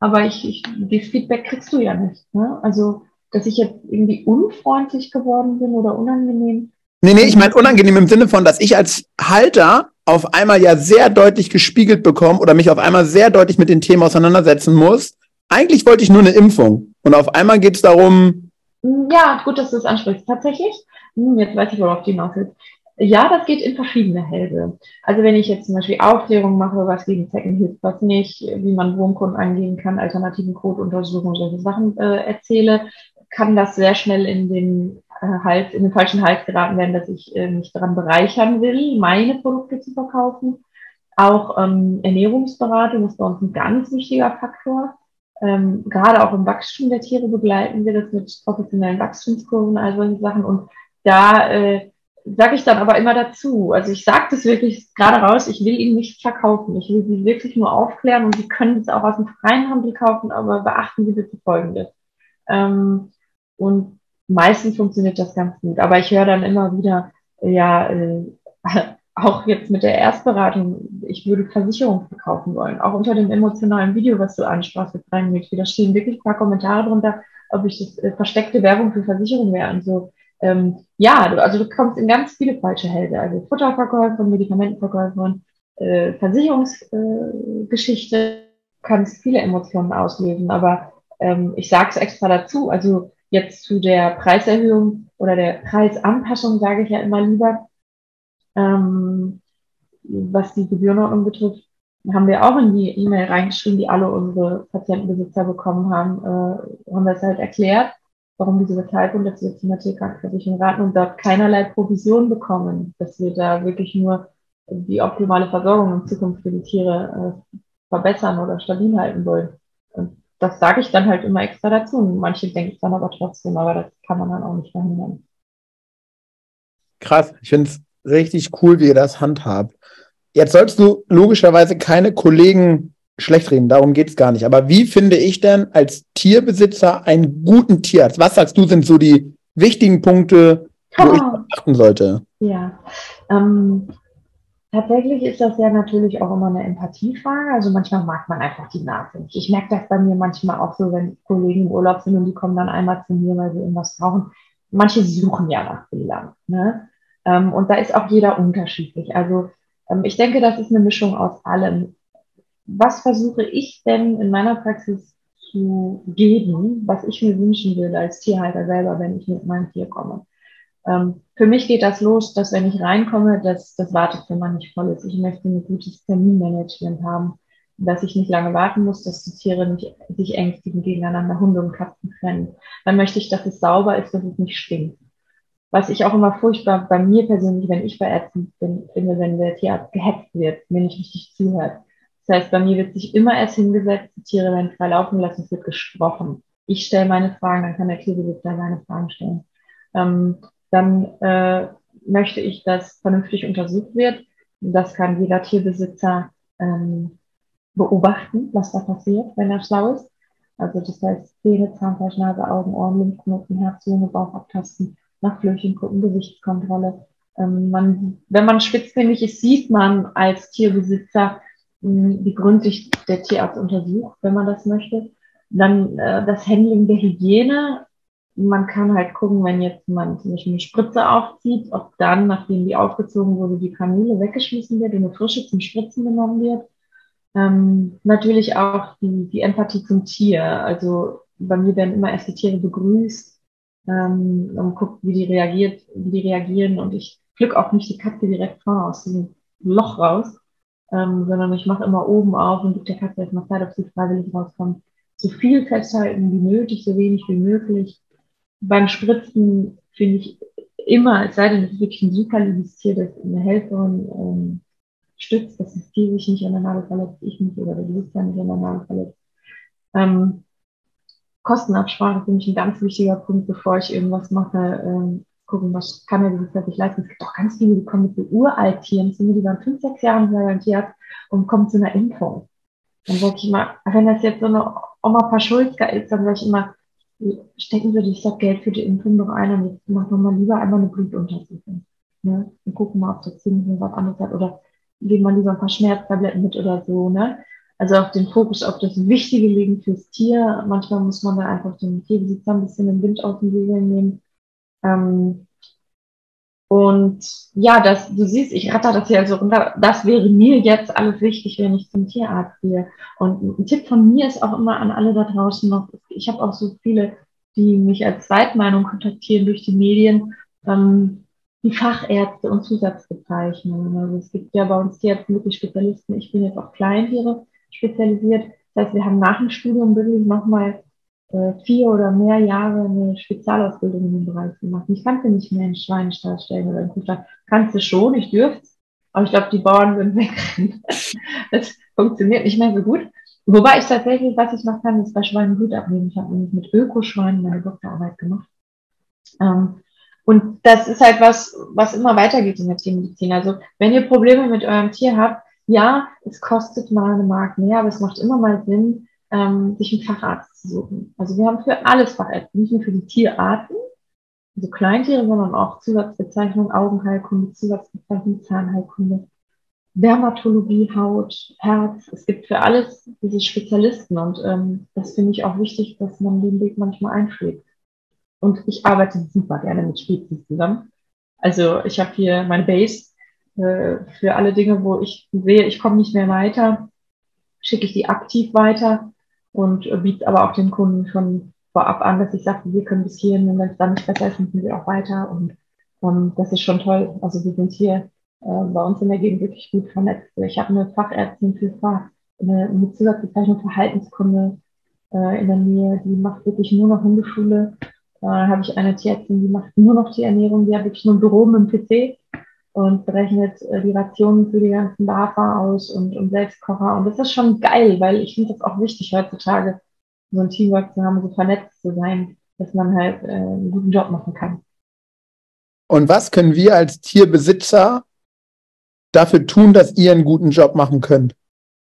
Aber ich, ich, das Feedback kriegst du ja nicht. Ne? Also, dass ich jetzt irgendwie unfreundlich geworden bin oder unangenehm, Nee, nee, ich meine unangenehm im Sinne von, dass ich als Halter auf einmal ja sehr deutlich gespiegelt bekomme oder mich auf einmal sehr deutlich mit den Themen auseinandersetzen muss. Eigentlich wollte ich nur eine Impfung. Und auf einmal geht es darum. Ja, gut, dass du es ansprichst. Tatsächlich, hm, jetzt weiß ich, worauf die hinaus ist. Ja, das geht in verschiedene Hälse. Also wenn ich jetzt zum Beispiel Aufklärung mache, was gegen Zecken hilft, was nicht, wie man Wurmkunden angehen kann, alternativen Codeuntersuchungen, solche Sachen äh, erzähle, kann das sehr schnell in den Hals, in den falschen Hals geraten werden, dass ich äh, mich daran bereichern will, meine Produkte zu verkaufen. Auch ähm, Ernährungsberatung ist bei uns ein ganz wichtiger Faktor. Ähm, gerade auch im Wachstum der Tiere begleiten wir das mit professionellen Wachstumskurven, all solche Sachen. Und da äh, sage ich dann aber immer dazu, also ich sage das wirklich gerade raus, ich will ihnen nicht verkaufen. Ich will sie wirklich nur aufklären und sie können es auch aus dem freien Handel kaufen, aber beachten Sie bitte Folgendes. Ähm, und meistens funktioniert das ganz gut. Aber ich höre dann immer wieder, ja, äh, auch jetzt mit der Erstberatung, ich würde Versicherung verkaufen wollen. Auch unter dem emotionalen Video, was du ansprachst, jetzt reinlegst, da stehen wirklich ein paar Kommentare drunter, ob ich das äh, versteckte Werbung für Versicherung wäre und so. Ähm, ja, also du kommst in ganz viele falsche Hälse. Also Futterverkäufer, Medikamentenverkäufer, äh, Versicherungsgeschichte, äh, kannst viele Emotionen auslösen. Aber ähm, ich sage es extra dazu, also Jetzt zu der Preiserhöhung oder der Preisanpassung sage ich ja immer lieber, ähm, was die Gebührenordnung betrifft, haben wir auch in die E-Mail reingeschrieben, die alle unsere Patientenbesitzer bekommen haben, äh, haben es halt erklärt, warum diese Beteiligung, dass wir zum Tierkrankenversicherung raten und dort keinerlei Provision bekommen, dass wir da wirklich nur die optimale Versorgung in Zukunft für die Tiere äh, verbessern oder stabil halten wollen. Und das sage ich dann halt immer extra dazu. Manche denken es dann aber trotzdem, aber das kann man dann auch nicht verhindern. Krass, ich finde es richtig cool, wie ihr das handhabt. Jetzt sollst du logischerweise keine Kollegen schlecht reden, darum geht es gar nicht. Aber wie finde ich denn als Tierbesitzer einen guten Tierarzt? Was sagst du, sind so die wichtigen Punkte, wo oh. ich achten sollte? Ja, ähm, Tatsächlich ist das ja natürlich auch immer eine Empathiefrage. Also manchmal mag man einfach die Nase nicht. Ich merke das bei mir manchmal auch so, wenn Kollegen im Urlaub sind und die kommen dann einmal zu mir, weil sie irgendwas brauchen. Manche suchen ja nach Fehlern. Ne? Ähm, und da ist auch jeder unterschiedlich. Also ähm, ich denke, das ist eine Mischung aus allem. Was versuche ich denn in meiner Praxis zu geben, was ich mir wünschen würde als Tierhalter selber, wenn ich mit meinem Tier komme? Ähm, für mich geht das los, dass wenn ich reinkomme, dass das Wartezimmer nicht voll ist. Ich möchte ein gutes Terminmanagement haben, dass ich nicht lange warten muss, dass die Tiere nicht sich ängstigen gegeneinander, Hunde und Katzen trennen. Dann möchte ich, dass es sauber ist, dass es nicht stinkt. Was ich auch immer furchtbar bei mir persönlich, wenn ich bei Ärzten bin, finde, wenn der Tierarzt gehetzt wird, mir nicht richtig zuhört. Das heißt, bei mir wird sich immer erst hingesetzt, die Tiere werden frei laufen gelassen, es wird gesprochen. Ich stelle meine Fragen, dann kann der Tierbesitzer seine Fragen stellen. Ähm, dann äh, möchte ich, dass vernünftig untersucht wird. Das kann jeder Tierbesitzer ähm, beobachten, was da passiert, wenn er schlau ist. Also das heißt, Zähne, Zahnfleisch, Nase, Augen, Ohren, Lymphknoten, Herz, Lunge, Bauch abtasten, nach gucken, Gewichtskontrolle. Ähm, man, wenn man spitzfindig ist, sieht man als Tierbesitzer, mh, wie gründlich der Tierarzt untersucht, wenn man das möchte. Dann äh, das Handling der Hygiene. Man kann halt gucken, wenn jetzt man zum Beispiel eine Spritze aufzieht, ob dann, nachdem die aufgezogen wurde, die Kanüle weggeschmissen wird und eine frische zum Spritzen genommen wird. Ähm, natürlich auch die, die Empathie zum Tier. Also bei mir werden immer erst die Tiere begrüßt ähm, und guckt, wie die reagiert, wie die reagieren. Und ich pflück auch nicht die Katze direkt vorne aus diesem Loch raus, ähm, sondern ich mache immer oben auf und gebe der Katze erstmal Zeit, ob sie freiwillig rauskommt. So viel festhalten wie nötig, so wenig wie möglich. Beim Spritzen finde ich immer, es sei denn, es ist wirklich ein super liebes Tier, das eine Helferin ähm, stützt, dass das Tier sich nicht an der Nadel verletzt, ich mich oder der Besitzer nicht an der Nadel verletzt. Ähm, Kostenabsprache finde ich ein ganz wichtiger Punkt, bevor ich irgendwas mache. Ähm, gucken, was kann der Besitzer sich leisten. Es gibt auch ganz viele, die kommen mit so uralt zu mir, die waren fünf, sechs Jahre beim Tierarzt und kommen zu einer Impfung. Dann sage ich immer, wenn das jetzt so eine Oma Paschulska ist, dann sage ich immer, stecken Sie sich das Geld für die Impfung noch ein und jetzt machen wir mal lieber einmal eine Blutuntersuchung. Ne? Und gucken mal, ob das ziemlich was anderes hat oder geben wir lieber ein paar Schmerztabletten mit oder so. Ne? Also auch den Fokus auf das Wichtige legen fürs Tier. Manchmal muss man da einfach den Tierbesitzer ein bisschen den Wind aus den Segeln nehmen. Ähm, und ja, das, du siehst, ich ratter das hier so runter. Das wäre mir jetzt alles wichtig, wenn ich zum Tierarzt gehe. Und ein Tipp von mir ist auch immer an alle da draußen noch, ich habe auch so viele, die mich als Zweitmeinung kontaktieren durch die Medien, ähm, die Fachärzte und Zusatzbezeichnungen. Also es gibt ja bei uns jetzt wirklich Spezialisten. Ich bin jetzt auf Kleintiere spezialisiert. Das heißt, wir haben nach dem Studium wirklich nochmal vier oder mehr Jahre eine Spezialausbildung in dem Bereich gemacht. Ich kannte nicht mehr in Schweinestall stellen oder in Kuhstall. Kannst du schon, ich dürfte aber ich glaube, die Bauern würden wegrennen. das funktioniert nicht mehr so gut. Wobei ich tatsächlich, was ich noch kann, ist bei Schweinen Blut abnehmen. Ich habe nämlich mit Ökoschweinen meine Doktorarbeit gemacht. Ähm, und das ist halt was, was immer weitergeht in der Tiermedizin. Also wenn ihr Probleme mit eurem Tier habt, ja, es kostet mal eine Mark mehr, aber es macht immer mal Sinn, ähm, sich einen Facharzt zu suchen. Also wir haben für alles Fachärzte, nicht nur für die Tierarten, also Kleintiere, sondern auch Zusatzbezeichnung Augenheilkunde, Zusatzbezeichnung Zahnheilkunde, Dermatologie, Haut, Herz. Es gibt für alles diese Spezialisten und ähm, das finde ich auch wichtig, dass man den Weg manchmal einschlägt. Und ich arbeite super gerne mit Spezies zusammen. Also ich habe hier meine Base äh, für alle Dinge, wo ich sehe, ich komme nicht mehr weiter, schicke ich die aktiv weiter und äh, biete aber auch den Kunden schon vorab an, dass ich sage, wir können bis hierhin, wenn es dann nicht besser ist, müssen wir auch weiter. Und ähm, das ist schon toll. Also wir sind hier äh, bei uns in der Gegend wirklich gut vernetzt. Ich habe eine Fachärztin für Fach, eine, eine Zusatzbezeichnung Verhaltenskunde äh, in der Nähe, die macht wirklich nur noch Hundeschule. Äh, habe ich eine Tierärztin, die macht nur noch Tierernährung, die hat wirklich nur ein Büro mit dem PC und berechnet äh, die Rationen für die ganzen Larva aus und, und Selbstkocher. Und das ist schon geil, weil ich finde das auch wichtig heutzutage, so ein Teamwork zu haben, so vernetzt zu sein, dass man halt äh, einen guten Job machen kann. Und was können wir als Tierbesitzer dafür tun, dass ihr einen guten Job machen könnt?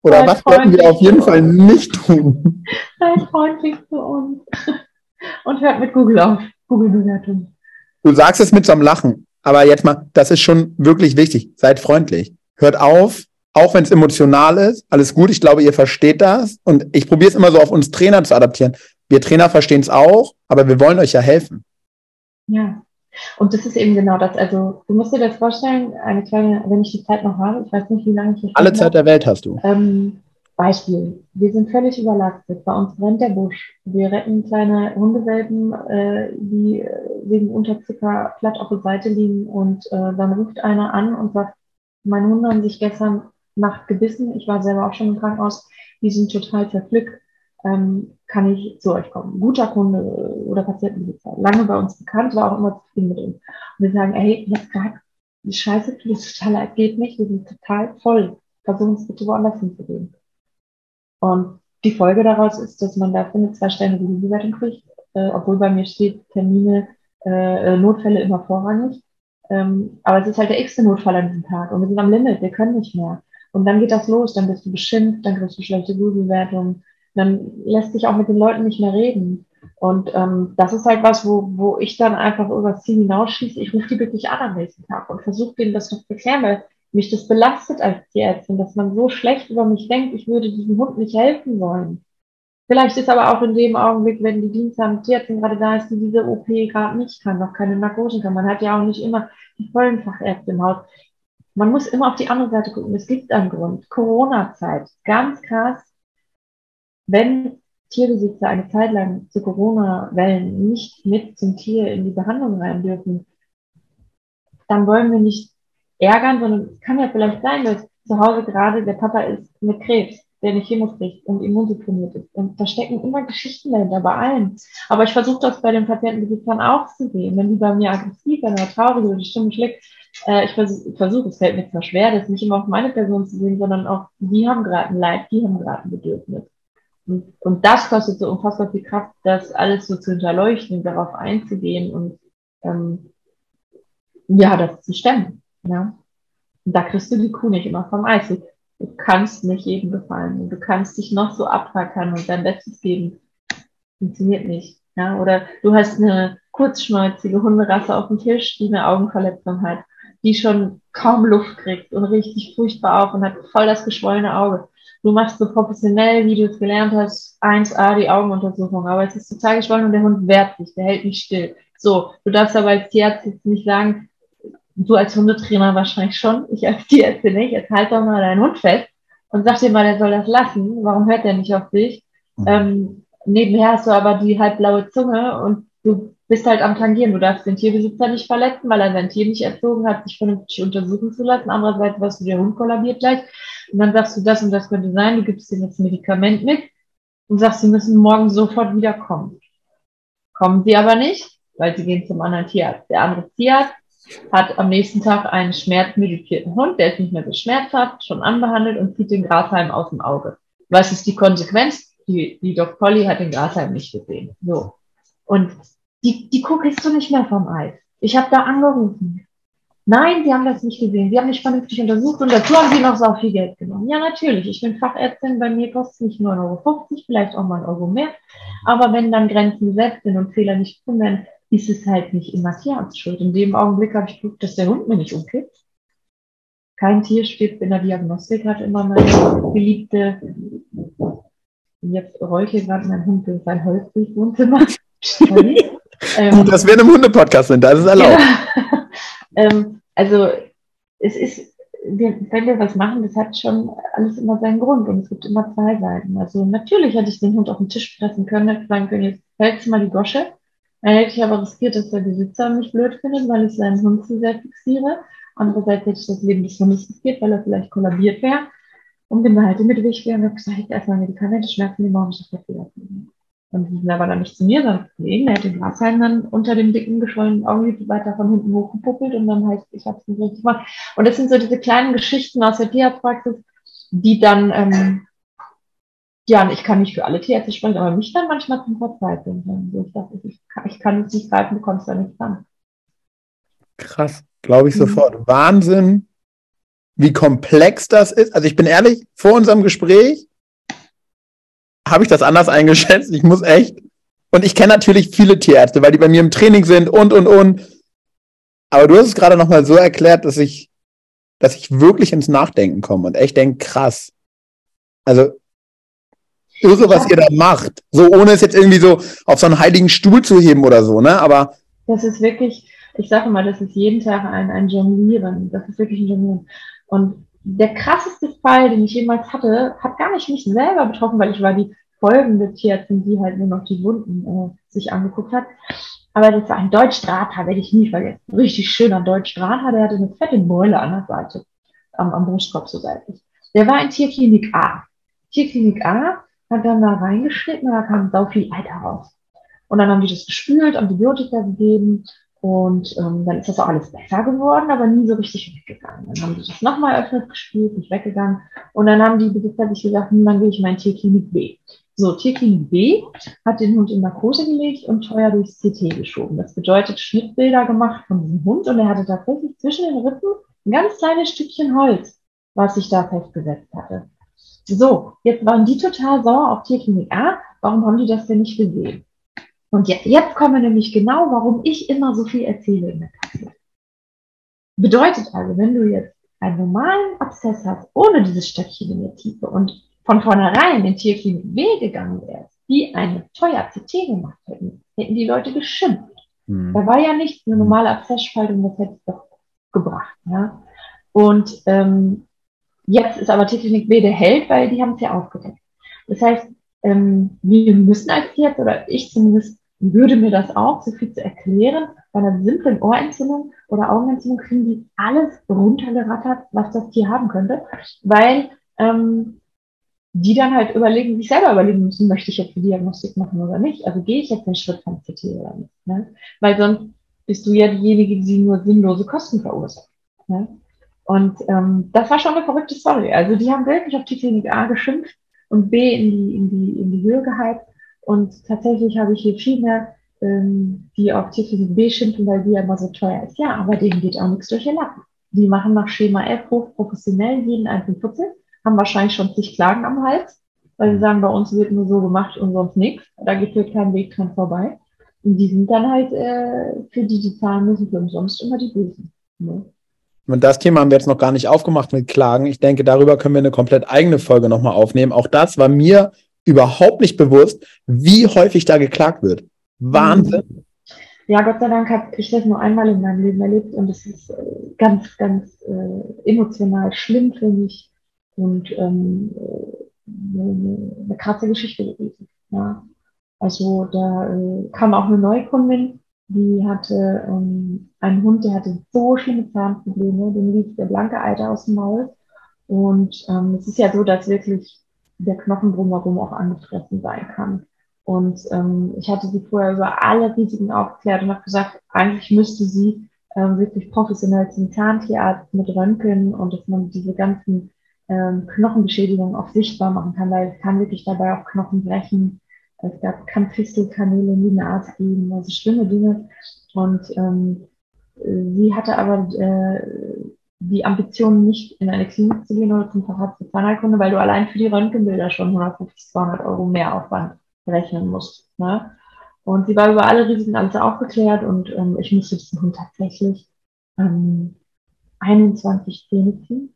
Oder Sei was sollten wir auf jeden Fall nicht tun? Seid freundlich zu uns. Und hört mit Google auf. Google-Bewertung. Du sagst es mit so einem Lachen. Aber jetzt mal, das ist schon wirklich wichtig. Seid freundlich. Hört auf, auch wenn es emotional ist. Alles gut, ich glaube, ihr versteht das. Und ich probiere es immer so auf uns Trainer zu adaptieren. Wir Trainer verstehen es auch, aber wir wollen euch ja helfen. Ja, und das ist eben genau das. Also, du musst dir das vorstellen, eine kleine, wenn ich die Zeit noch habe, ich weiß nicht, wie lange ich Alle Zeit der Welt hast du. Ähm, Beispiel, wir sind völlig überlastet. Bei uns brennt der Busch. Wir retten kleine Hundewelpen, äh, die äh, wegen Unterzucker platt auf der Seite liegen und äh, dann ruft einer an und sagt, meine Hunde haben sich gestern Nacht gebissen. Ich war selber auch schon im Krankenhaus. Die sind total zerpflückt. Ähm, kann ich zu euch kommen? Guter Kunde oder Patientenbesitzer. Lange bei uns bekannt, war auch immer zufrieden mit uns. Und wir sagen, ey, jetzt gerade die Scheiße, tut es total leid, geht nicht. Wir sind total voll. Versuchen es bitte woanders hinzugehen. Und die Folge daraus ist, dass man dafür eine zwei Sterne Bewertung kriegt, äh, obwohl bei mir steht Termine, äh, Notfälle immer vorrangig. Ähm, aber es ist halt der x-te Notfall an diesem Tag und wir sind am Limit, wir können nicht mehr. Und dann geht das los, dann bist du beschimpft, dann kriegst du schlechte Google-Bewertungen, dann lässt sich auch mit den Leuten nicht mehr reden. Und ähm, das ist halt was, wo, wo ich dann einfach über das Ziel hinausschieße. Ich rufe die wirklich an am nächsten Tag und versuche denen das noch zu erklären, weil mich das belastet als Tierärztin, dass man so schlecht über mich denkt, ich würde diesem Hund nicht helfen wollen. Vielleicht ist aber auch in dem Augenblick, wenn die dienstsame Tierärztin gerade da ist, die diese OP gerade nicht kann, noch keine Narkose kann. Man hat ja auch nicht immer die vollen Fachärzte im Haus. Man muss immer auf die andere Seite gucken. Es gibt einen Grund. Corona-Zeit. Ganz krass. Wenn Tierbesitzer eine Zeit lang zu Corona-Wellen nicht mit zum Tier in die Behandlung rein dürfen, dann wollen wir nicht ärgern, sondern es kann ja vielleicht sein, dass zu Hause gerade der Papa ist mit Krebs, der nicht Chemo kriegt und immunsupprimiert ist. Und da stecken immer Geschichten dahinter, bei allen. Aber ich versuche das bei den Patientenbesitzern auch zu sehen. Wenn die bei mir aggressiv werden oder traurig oder die Stimme schlägt, äh, ich versuche, versuch, es fällt mir zwar schwer, das nicht immer auf meine Person zu sehen, sondern auch, die haben gerade ein Leid, die haben gerade ein Bedürfnis. Und, und das kostet so unfassbar viel Kraft, das alles so zu hinterleuchten, darauf einzugehen und ähm, ja, das zu stemmen. Ja. Und da kriegst du die Kuh nicht immer vom Eis. Du kannst nicht jedem gefallen du kannst dich noch so abhackern und dein Bestes geben. Funktioniert nicht. Ja, oder du hast eine kurzschnäuzige Hunderasse auf dem Tisch, die eine Augenverletzung hat, die schon kaum Luft kriegt und richtig furchtbar auf und hat voll das geschwollene Auge. Du machst so professionell, wie du es gelernt hast, 1A die Augenuntersuchung, aber es ist total geschwollen und der Hund wehrt sich, der hält nicht still. So, du darfst aber als Tierarzt jetzt nicht sagen, du als Hundetrainer wahrscheinlich schon, ich als Tierärztin nicht, jetzt halt doch mal deinen Hund fest und sag dir mal, der soll das lassen, warum hört der nicht auf dich? Mhm. Ähm, nebenher hast du aber die halbblaue Zunge und du bist halt am Tangieren. Du darfst den Tierbesitzer nicht verletzen, weil er sein Tier nicht erzogen hat, sich vernünftig untersuchen zu lassen. Andererseits, was du, der Hund kollabiert gleich. Und dann sagst du, das und das könnte sein, du gibst ihm jetzt ein Medikament mit und sagst, sie müssen morgen sofort wiederkommen. Kommen sie aber nicht, weil sie gehen zum anderen Tierarzt. Der andere Tierarzt hat am nächsten Tag einen schmerzmedizierten Hund, der ist nicht mehr so schmerzhaft, schon anbehandelt und zieht den Grashalm aus dem Auge. Was ist die Konsequenz? Die, die Doc Polly hat den Grashalm nicht gesehen. So. Und die, die kriegst du nicht mehr vom Eis. Ich habe da angerufen. Nein, sie haben das nicht gesehen. Sie haben mich vernünftig untersucht und dazu haben sie noch so viel Geld genommen. Ja, natürlich. Ich bin Fachärztin. Bei mir kostet es nicht nur 1,50 Euro, vielleicht auch mal ein Euro mehr. Aber wenn dann Grenzen gesetzt sind und Fehler nicht tun werden, ist es halt nicht immer Tierarzt schuld. In dem Augenblick habe ich geguckt, dass der Hund mir nicht umkippt. Kein Tier stirbt in der Diagnostik, hat immer meine geliebte, jetzt räuche gerade mein Hund in sein Holz durchs Wohnzimmer. ähm, Gut, dass wir in einem Hundepodcast da ist es erlaubt. Ja. ähm, also es ist, wenn wir was machen, das hat schon alles immer seinen Grund und es gibt immer zwei Seiten. Also natürlich hätte ich den Hund auf den Tisch pressen können, hätte sagen können, jetzt hältst du mal die Gosche dann hätte ich aber riskiert, dass der Besitzer mich blöd findet, weil ich seinen Hund zu sehr fixiere. Andererseits hätte ich das Leben des Hundes riskiert, weil er vielleicht kollabiert wäre. Und bin da halt im Mittelweg und habe gesagt, erstmal Medikamente, Schmerzen, die morgen ich das Und die sind aber dann nicht zu mir, sondern zu ihm. Er hat den Grashalm dann unter dem dicken, geschwollenen Augenlid weiter von hinten hochgepuppelt und dann heißt, ich habe es nicht richtig gemacht. Und das sind so diese kleinen Geschichten aus der Tierarztpraxis, die dann ähm, ja, ich kann nicht für alle Tierärzte sprechen, aber mich dann manchmal zum Verzweifeln. Also ich dachte, ich kann, ich kann es nicht greifen, du kommst da nicht dran. Krass, glaube ich mhm. sofort. Wahnsinn, wie komplex das ist. Also ich bin ehrlich, vor unserem Gespräch habe ich das anders eingeschätzt. Ich muss echt. Und ich kenne natürlich viele Tierärzte, weil die bei mir im Training sind und, und, und. Aber du hast es gerade nochmal so erklärt, dass ich, dass ich wirklich ins Nachdenken komme und echt denke, krass. Also irre, was ihr da macht. So, ohne es jetzt irgendwie so auf so einen heiligen Stuhl zu heben oder so, ne? Aber. Das ist wirklich, ich sage mal, das ist jeden Tag ein, ein Jonglieren. Das ist wirklich ein Jonglieren. Und der krasseste Fall, den ich jemals hatte, hat gar nicht mich selber betroffen, weil ich war die folgende Tierärztin, die halt nur noch die Wunden äh, sich angeguckt hat. Aber das war ein Deutschdrahthaar, werde ich nie vergessen. Richtig schöner Deutschdrahthaar, der hatte eine fette Beule an der Seite, am, am Brustkorb so seitlich. Der war in Tierklinik A. Tierklinik A hat dann da reingeschnitten, da kam sau viel Eiter raus. Und dann haben die das gespült, Antibiotika gegeben und ähm, dann ist das auch alles besser geworden, aber nie so richtig weggegangen. Dann haben die das nochmal öffnet gespült, nicht weggegangen. Und dann haben die Besitzer sich gesagt, hm, dann gehe ich mal in Tierklinik B. So, Tierklinik B hat den Hund in Narkose gelegt und teuer durchs CT geschoben. Das bedeutet Schnittbilder gemacht von diesem Hund und er hatte tatsächlich zwischen den Rippen ein ganz kleines Stückchen Holz, was sich da festgesetzt hatte. So, jetzt waren die total sauer auf Tierklinik A. Warum haben die das denn nicht gesehen? Und jetzt, kommen wir nämlich genau, warum ich immer so viel erzähle in der Klasse. Bedeutet also, wenn du jetzt einen normalen Abszess hast, ohne dieses Stöckchen in der Tiefe und von vornherein in Tierklinik B gegangen wärst, die eine teuer CT gemacht hätten, hätten die Leute geschimpft. Mhm. Da war ja nicht eine normale Abszessspaltung, das hätte es doch gebracht. Ja? Und ähm, jetzt ist aber Tierklinik B der Held, weil die haben es ja aufgedeckt. Das heißt, ähm, wir müssen als Tierarzt, oder ich zumindest, würde mir das auch, so viel zu erklären, bei einer simplen Ohrentzündung oder Augenentzündung kriegen die alles runtergerattert, was das Tier haben könnte, weil ähm, die dann halt überlegen, sich selber überlegen müssen, möchte ich jetzt die Diagnostik machen oder nicht? Also gehe ich jetzt den Schritt vom CT oder nicht? Ne? Weil sonst bist du ja diejenige, die nur sinnlose Kosten verursacht. Ne? Und ähm, das war schon eine verrückte Story. Also die haben wirklich auf die Klinik A geschimpft und B in die, in die, in die Höhe gehypt. Und tatsächlich habe ich hier viel mehr, ähm, die auf Tierklinik B schimpfen, weil die ja immer so teuer ist. Ja, aber denen geht auch nichts durch den Lappen. Die machen nach Schema F hoch professionell jeden einzelnen Putzel haben wahrscheinlich schon zig Klagen am Hals, weil sie sagen, bei uns wird nur so gemacht und sonst nichts. Da geht hier kein Weg dran vorbei. Und die sind dann halt äh, für die, die zahlen müssen, für umsonst immer die Bösen. Ne? Und das Thema haben wir jetzt noch gar nicht aufgemacht mit Klagen. Ich denke, darüber können wir eine komplett eigene Folge nochmal aufnehmen. Auch das war mir überhaupt nicht bewusst, wie häufig da geklagt wird. Wahnsinn. Ja, Gott sei Dank habe ich das nur einmal in meinem Leben erlebt und es ist äh, ganz, ganz äh, emotional schlimm für mich und ähm, eine, eine krasse Geschichte gewesen. Ja. Also da äh, kam auch eine Neukundin, die hatte ähm, einen Hund, der hatte so schlimme Zahnprobleme, dem lief der blanke Eiter aus dem Maul. Und ähm, es ist ja so, dass wirklich der Knochen drumherum auch angefressen sein kann. Und ähm, ich hatte sie vorher über alle Risiken aufgeklärt und habe gesagt, eigentlich müsste sie ähm, wirklich professionell zum Zahntierarzt mit Röntgen und dass man diese ganzen ähm, Knochenbeschädigung auch sichtbar machen kann, weil es kann wirklich dabei auch Knochen brechen. Es gab, kann Fistelkanäle in die Nase geben, also schlimme Dinge. Und ähm, sie hatte aber äh, die Ambition, nicht in eine Klinik zu gehen oder zum Facharzt zur Zahnheilkunde, weil du allein für die Röntgenbilder schon 150, 200 Euro mehr Aufwand rechnen musst. Ne? Und sie war über alle Risiken alles aufgeklärt und ähm, ich musste diesen Hund tatsächlich ähm, 21 Zähne ziehen.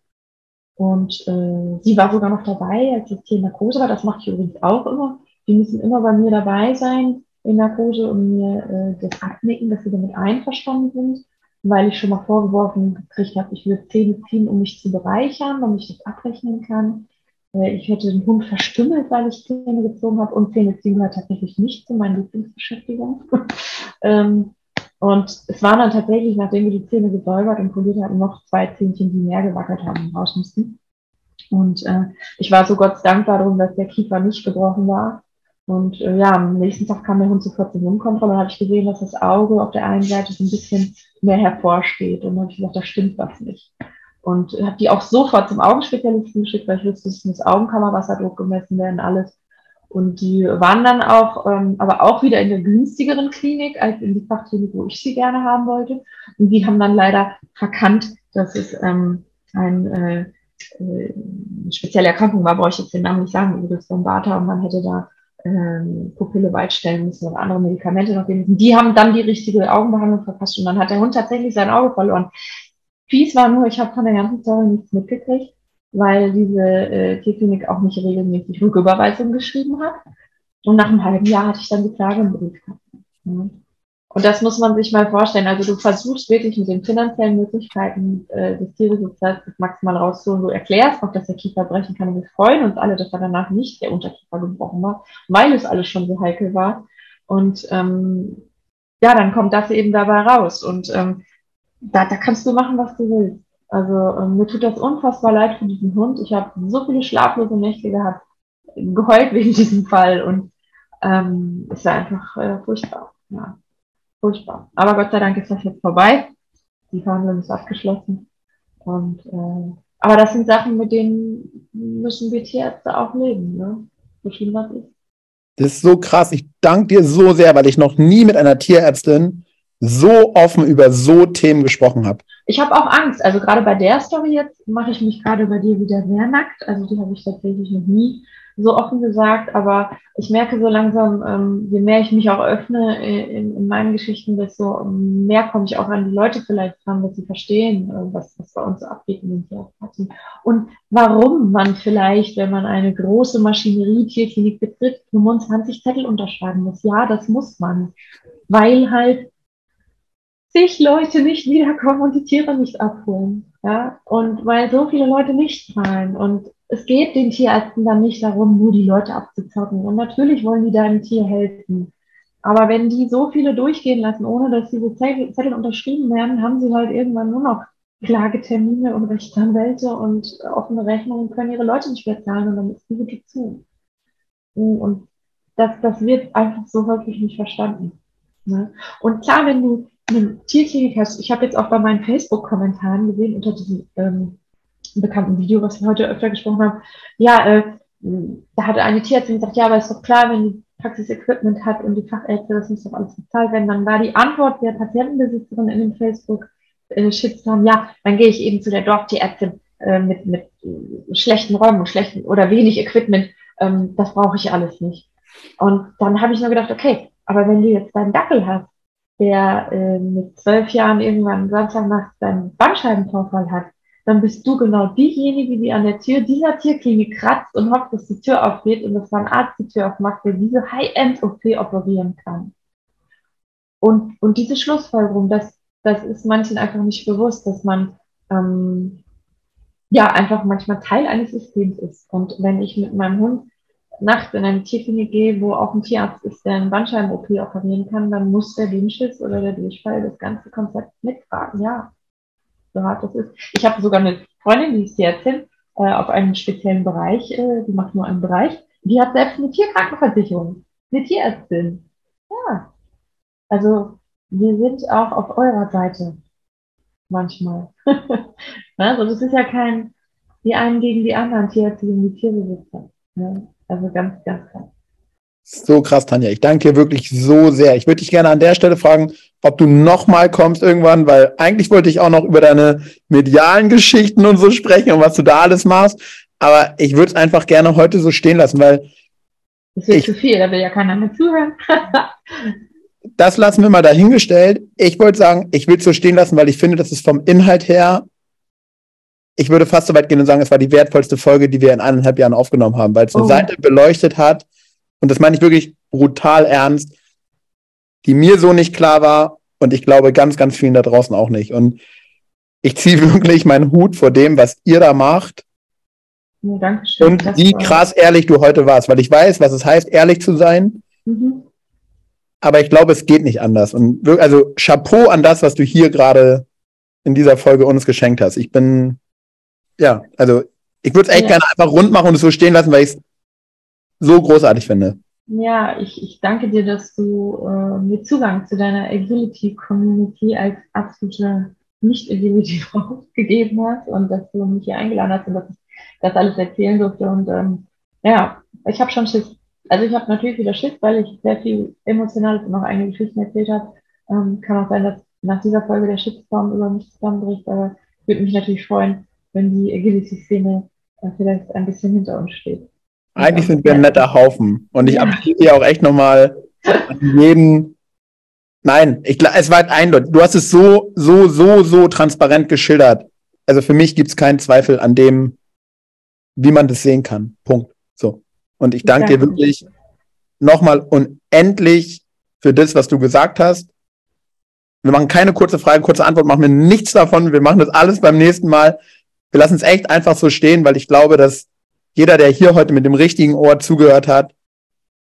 Und äh, sie war sogar noch dabei, als das Tier Narkose war. Das mache ich übrigens auch immer. Die müssen immer bei mir dabei sein in Narkose und mir äh, das abnicken, dass sie damit einverstanden sind, weil ich schon mal vorgeworfen gekriegt habe, ich würde Zähne ziehen, um mich zu bereichern, damit ich das abrechnen kann. Äh, ich hätte den Hund verstümmelt, weil ich Zähne gezogen habe und Zähne ziehen gehört tatsächlich nicht zu meinen Lieblingsbeschäftigungen. ähm, und es waren dann tatsächlich, nachdem wir die Zähne gesäubert und poliert hatten, noch zwei Zähnchen, die mehr gewackelt haben und raus mussten. Und äh, ich war so Gott dankbar darum, dass der Kiefer nicht gebrochen war. Und äh, ja, am nächsten Tag kam der Hund sofort zur Wundkontrolle und habe ich gesehen, dass das Auge auf der einen Seite so ein bisschen mehr hervorsteht. Und dann habe ich gesagt, da stimmt was nicht. Und habe die auch sofort zum Augenspezialisten geschickt, weil ich wusste, es muss Augenkammerwasserdruck gemessen werden, alles. Und die waren dann auch, ähm, aber auch wieder in der günstigeren Klinik als in die Fachklinik, wo ich sie gerne haben wollte. Und die haben dann leider verkannt, dass es ähm, ein, äh, äh, eine spezielle Erkrankung war, brauche ich jetzt den Namen nicht sagen, Iris Bombata, und man hätte da ähm, Pupille weitstellen müssen oder andere Medikamente noch geben müssen. Die haben dann die richtige Augenbehandlung verpasst und dann hat der Hund tatsächlich sein Auge verloren. Fies war nur, ich habe von der ganzen Story nichts mitgekriegt weil diese äh, Tierklinik auch nicht regelmäßig Rücküberweisungen geschrieben hat. Und nach einem halben Jahr hatte ich dann die Klage im Briefkasten. Ja. Und das muss man sich mal vorstellen. Also du versuchst wirklich mit den finanziellen Möglichkeiten äh, des Tierbesitzers das maximal rauszuholen. Du erklärst auch, dass der Kiefer brechen kann. Und wir freuen uns alle, dass er danach nicht der Unterkiefer gebrochen war, weil es alles schon so heikel war. Und ähm, ja, dann kommt das eben dabei raus. Und ähm, da, da kannst du machen, was du willst. Also ähm, mir tut das unfassbar leid für diesen Hund. Ich habe so viele schlaflose Nächte gehabt, geheult wegen diesem Fall und ähm, es war einfach äh, furchtbar. Ja, furchtbar. Aber Gott sei Dank ist das jetzt vorbei. Die Verhandlung ist abgeschlossen. Und äh, aber das sind Sachen, mit denen müssen wir Tierärzte auch leben, ne? So schlimm das ist. Das ist so krass. Ich danke dir so sehr, weil ich noch nie mit einer Tierärztin so offen über so Themen gesprochen habe. Ich habe auch Angst. Also gerade bei der Story jetzt mache ich mich gerade bei dir wieder sehr nackt. Also die habe ich tatsächlich noch nie so offen gesagt, aber ich merke so langsam, ähm, je mehr ich mich auch öffne in, in meinen Geschichten, desto mehr komme ich auch an die Leute vielleicht dran, dass sie verstehen, äh, was, was bei uns abgeht in den Tierpartien. Und warum man vielleicht, wenn man eine große Maschinerie Tierklinik betritt, 25 Zettel unterschreiben muss. Ja, das muss man, weil halt sich Leute nicht wiederkommen und die Tiere nicht abholen. Ja, und weil so viele Leute nicht zahlen. Und es geht den Tierärzten dann nicht darum, nur die Leute abzuzocken. Und natürlich wollen die deinem Tier helfen. Aber wenn die so viele durchgehen lassen, ohne dass diese Zettel unterschrieben werden, haben sie halt irgendwann nur noch Klagetermine und Rechtsanwälte und offene Rechnungen können ihre Leute nicht mehr zahlen und dann ist die Hütte zu. Und das, das wird einfach so häufig nicht verstanden. Ne? Und klar, wenn du eine Tierklinik hast, ich habe jetzt auch bei meinen Facebook-Kommentaren gesehen, unter diesem ähm, bekannten Video, was wir heute öfter gesprochen haben, ja, äh, da hatte eine Tierärztin gesagt, ja, aber ist doch klar, wenn die Praxis Equipment hat und die Fachärzte, das muss doch alles bezahlt werden. Dann war die Antwort der Patientenbesitzerin in dem Facebook-Shitstorm, äh, ja, dann gehe ich eben zu der Dorftierärztin äh, mit, mit äh, schlechten Räumen schlechten oder wenig Equipment. Ähm, das brauche ich alles nicht. Und dann habe ich nur gedacht, okay, aber wenn du jetzt deinen Dackel hast, der äh, mit zwölf Jahren irgendwann Samstagnacht seinen Bandscheibenvorfall hat, dann bist du genau diejenige, die an der Tür dieser Tierklinik kratzt und hofft, dass die Tür aufgeht und dass ein Arzt die Tür aufmacht, der diese High-End-OP operieren kann. Und, und diese Schlussfolgerung, das, das ist manchen einfach nicht bewusst, dass man ähm, ja einfach manchmal Teil eines Systems ist. Und wenn ich mit meinem Hund nachts in eine Tierklinik gehe, wo auch ein Tierarzt ist, der einen Bandscheiben-OP operieren kann, dann muss der Dünnschiss oder der Durchfall das ganze Konzept mittragen, ja hart das ist. Ich habe sogar eine Freundin, die ist Tierärztin, äh, auf einem speziellen Bereich, äh, die macht nur einen Bereich, die hat selbst eine Tierkrankenversicherung, eine Tierärztin. Ja. Also wir sind auch auf eurer Seite manchmal. also das ist ja kein die einen gegen die anderen Tierärzte gegen die Tierbesitzer. Ne? Also ganz, ganz krass. So krass, Tanja. Ich danke dir wirklich so sehr. Ich würde dich gerne an der Stelle fragen, ob du nochmal kommst irgendwann, weil eigentlich wollte ich auch noch über deine medialen Geschichten und so sprechen und was du da alles machst. Aber ich würde es einfach gerne heute so stehen lassen, weil. Das wird ich, zu viel, da will ja keiner mehr zuhören. das lassen wir mal dahingestellt. Ich wollte sagen, ich will es so stehen lassen, weil ich finde, dass es vom Inhalt her, ich würde fast so weit gehen und sagen, es war die wertvollste Folge, die wir in eineinhalb Jahren aufgenommen haben, weil es eine oh. Seite beleuchtet hat, und das meine ich wirklich brutal ernst, die mir so nicht klar war und ich glaube ganz, ganz vielen da draußen auch nicht. Und ich ziehe wirklich meinen Hut vor dem, was ihr da macht. Ja, Dankeschön. Und wie krass ehrlich du heute warst, weil ich weiß, was es heißt, ehrlich zu sein. Mhm. Aber ich glaube, es geht nicht anders. Und also Chapeau an das, was du hier gerade in dieser Folge uns geschenkt hast. Ich bin, ja, also ich würde es echt ja. gerne einfach rund machen und es so stehen lassen, weil ich es so großartig finde. Ja, ich, ich danke dir, dass du äh, mir Zugang zu deiner Agility-Community als absolute Nicht-Agility-Frau gegeben hast und dass du mich hier eingeladen hast und dass ich das alles erzählen durfte. Und ähm, ja, ich habe schon Schiss. Also ich habe natürlich wieder Schiss, weil ich sehr viel Emotionales und auch eigene Geschichten erzählt habe. Ähm, kann auch sein, dass nach dieser Folge der Shitstorm über mich zusammenbricht, aber würde mich natürlich freuen, wenn die Agility-Szene äh, vielleicht ein bisschen hinter uns steht. Eigentlich sind wir ein netter Haufen. Und ich ja. appelliere auch echt nochmal an jeden. Nein, ich, es war eindeutig. Du hast es so, so, so, so transparent geschildert. Also für mich gibt es keinen Zweifel an dem, wie man das sehen kann. Punkt. So. Und ich danke dir wirklich nochmal unendlich für das, was du gesagt hast. Wir machen keine kurze Frage, kurze Antwort, machen wir nichts davon. Wir machen das alles beim nächsten Mal. Wir lassen es echt einfach so stehen, weil ich glaube, dass jeder, der hier heute mit dem richtigen Ohr zugehört hat,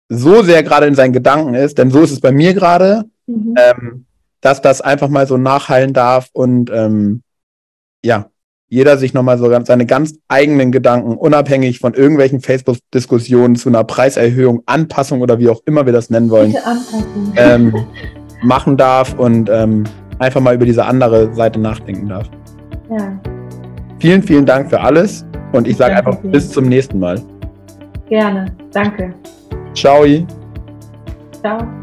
so sehr gerade in seinen Gedanken ist, denn so ist es bei mir gerade. mhm. ähm, dass das einfach mal so nachhallen darf und ähm, ja, jeder sich nochmal so seine ganz eigenen Gedanken, unabhängig von irgendwelchen Facebook-Diskussionen zu einer Preiserhöhung, Anpassung oder wie auch immer wir das nennen wollen, ähm, machen darf und ähm, einfach mal über diese andere Seite nachdenken darf. Ja. Vielen, vielen Dank für alles und ich sage einfach dir. bis zum nächsten Mal. Gerne, danke. Ciao. Ciao.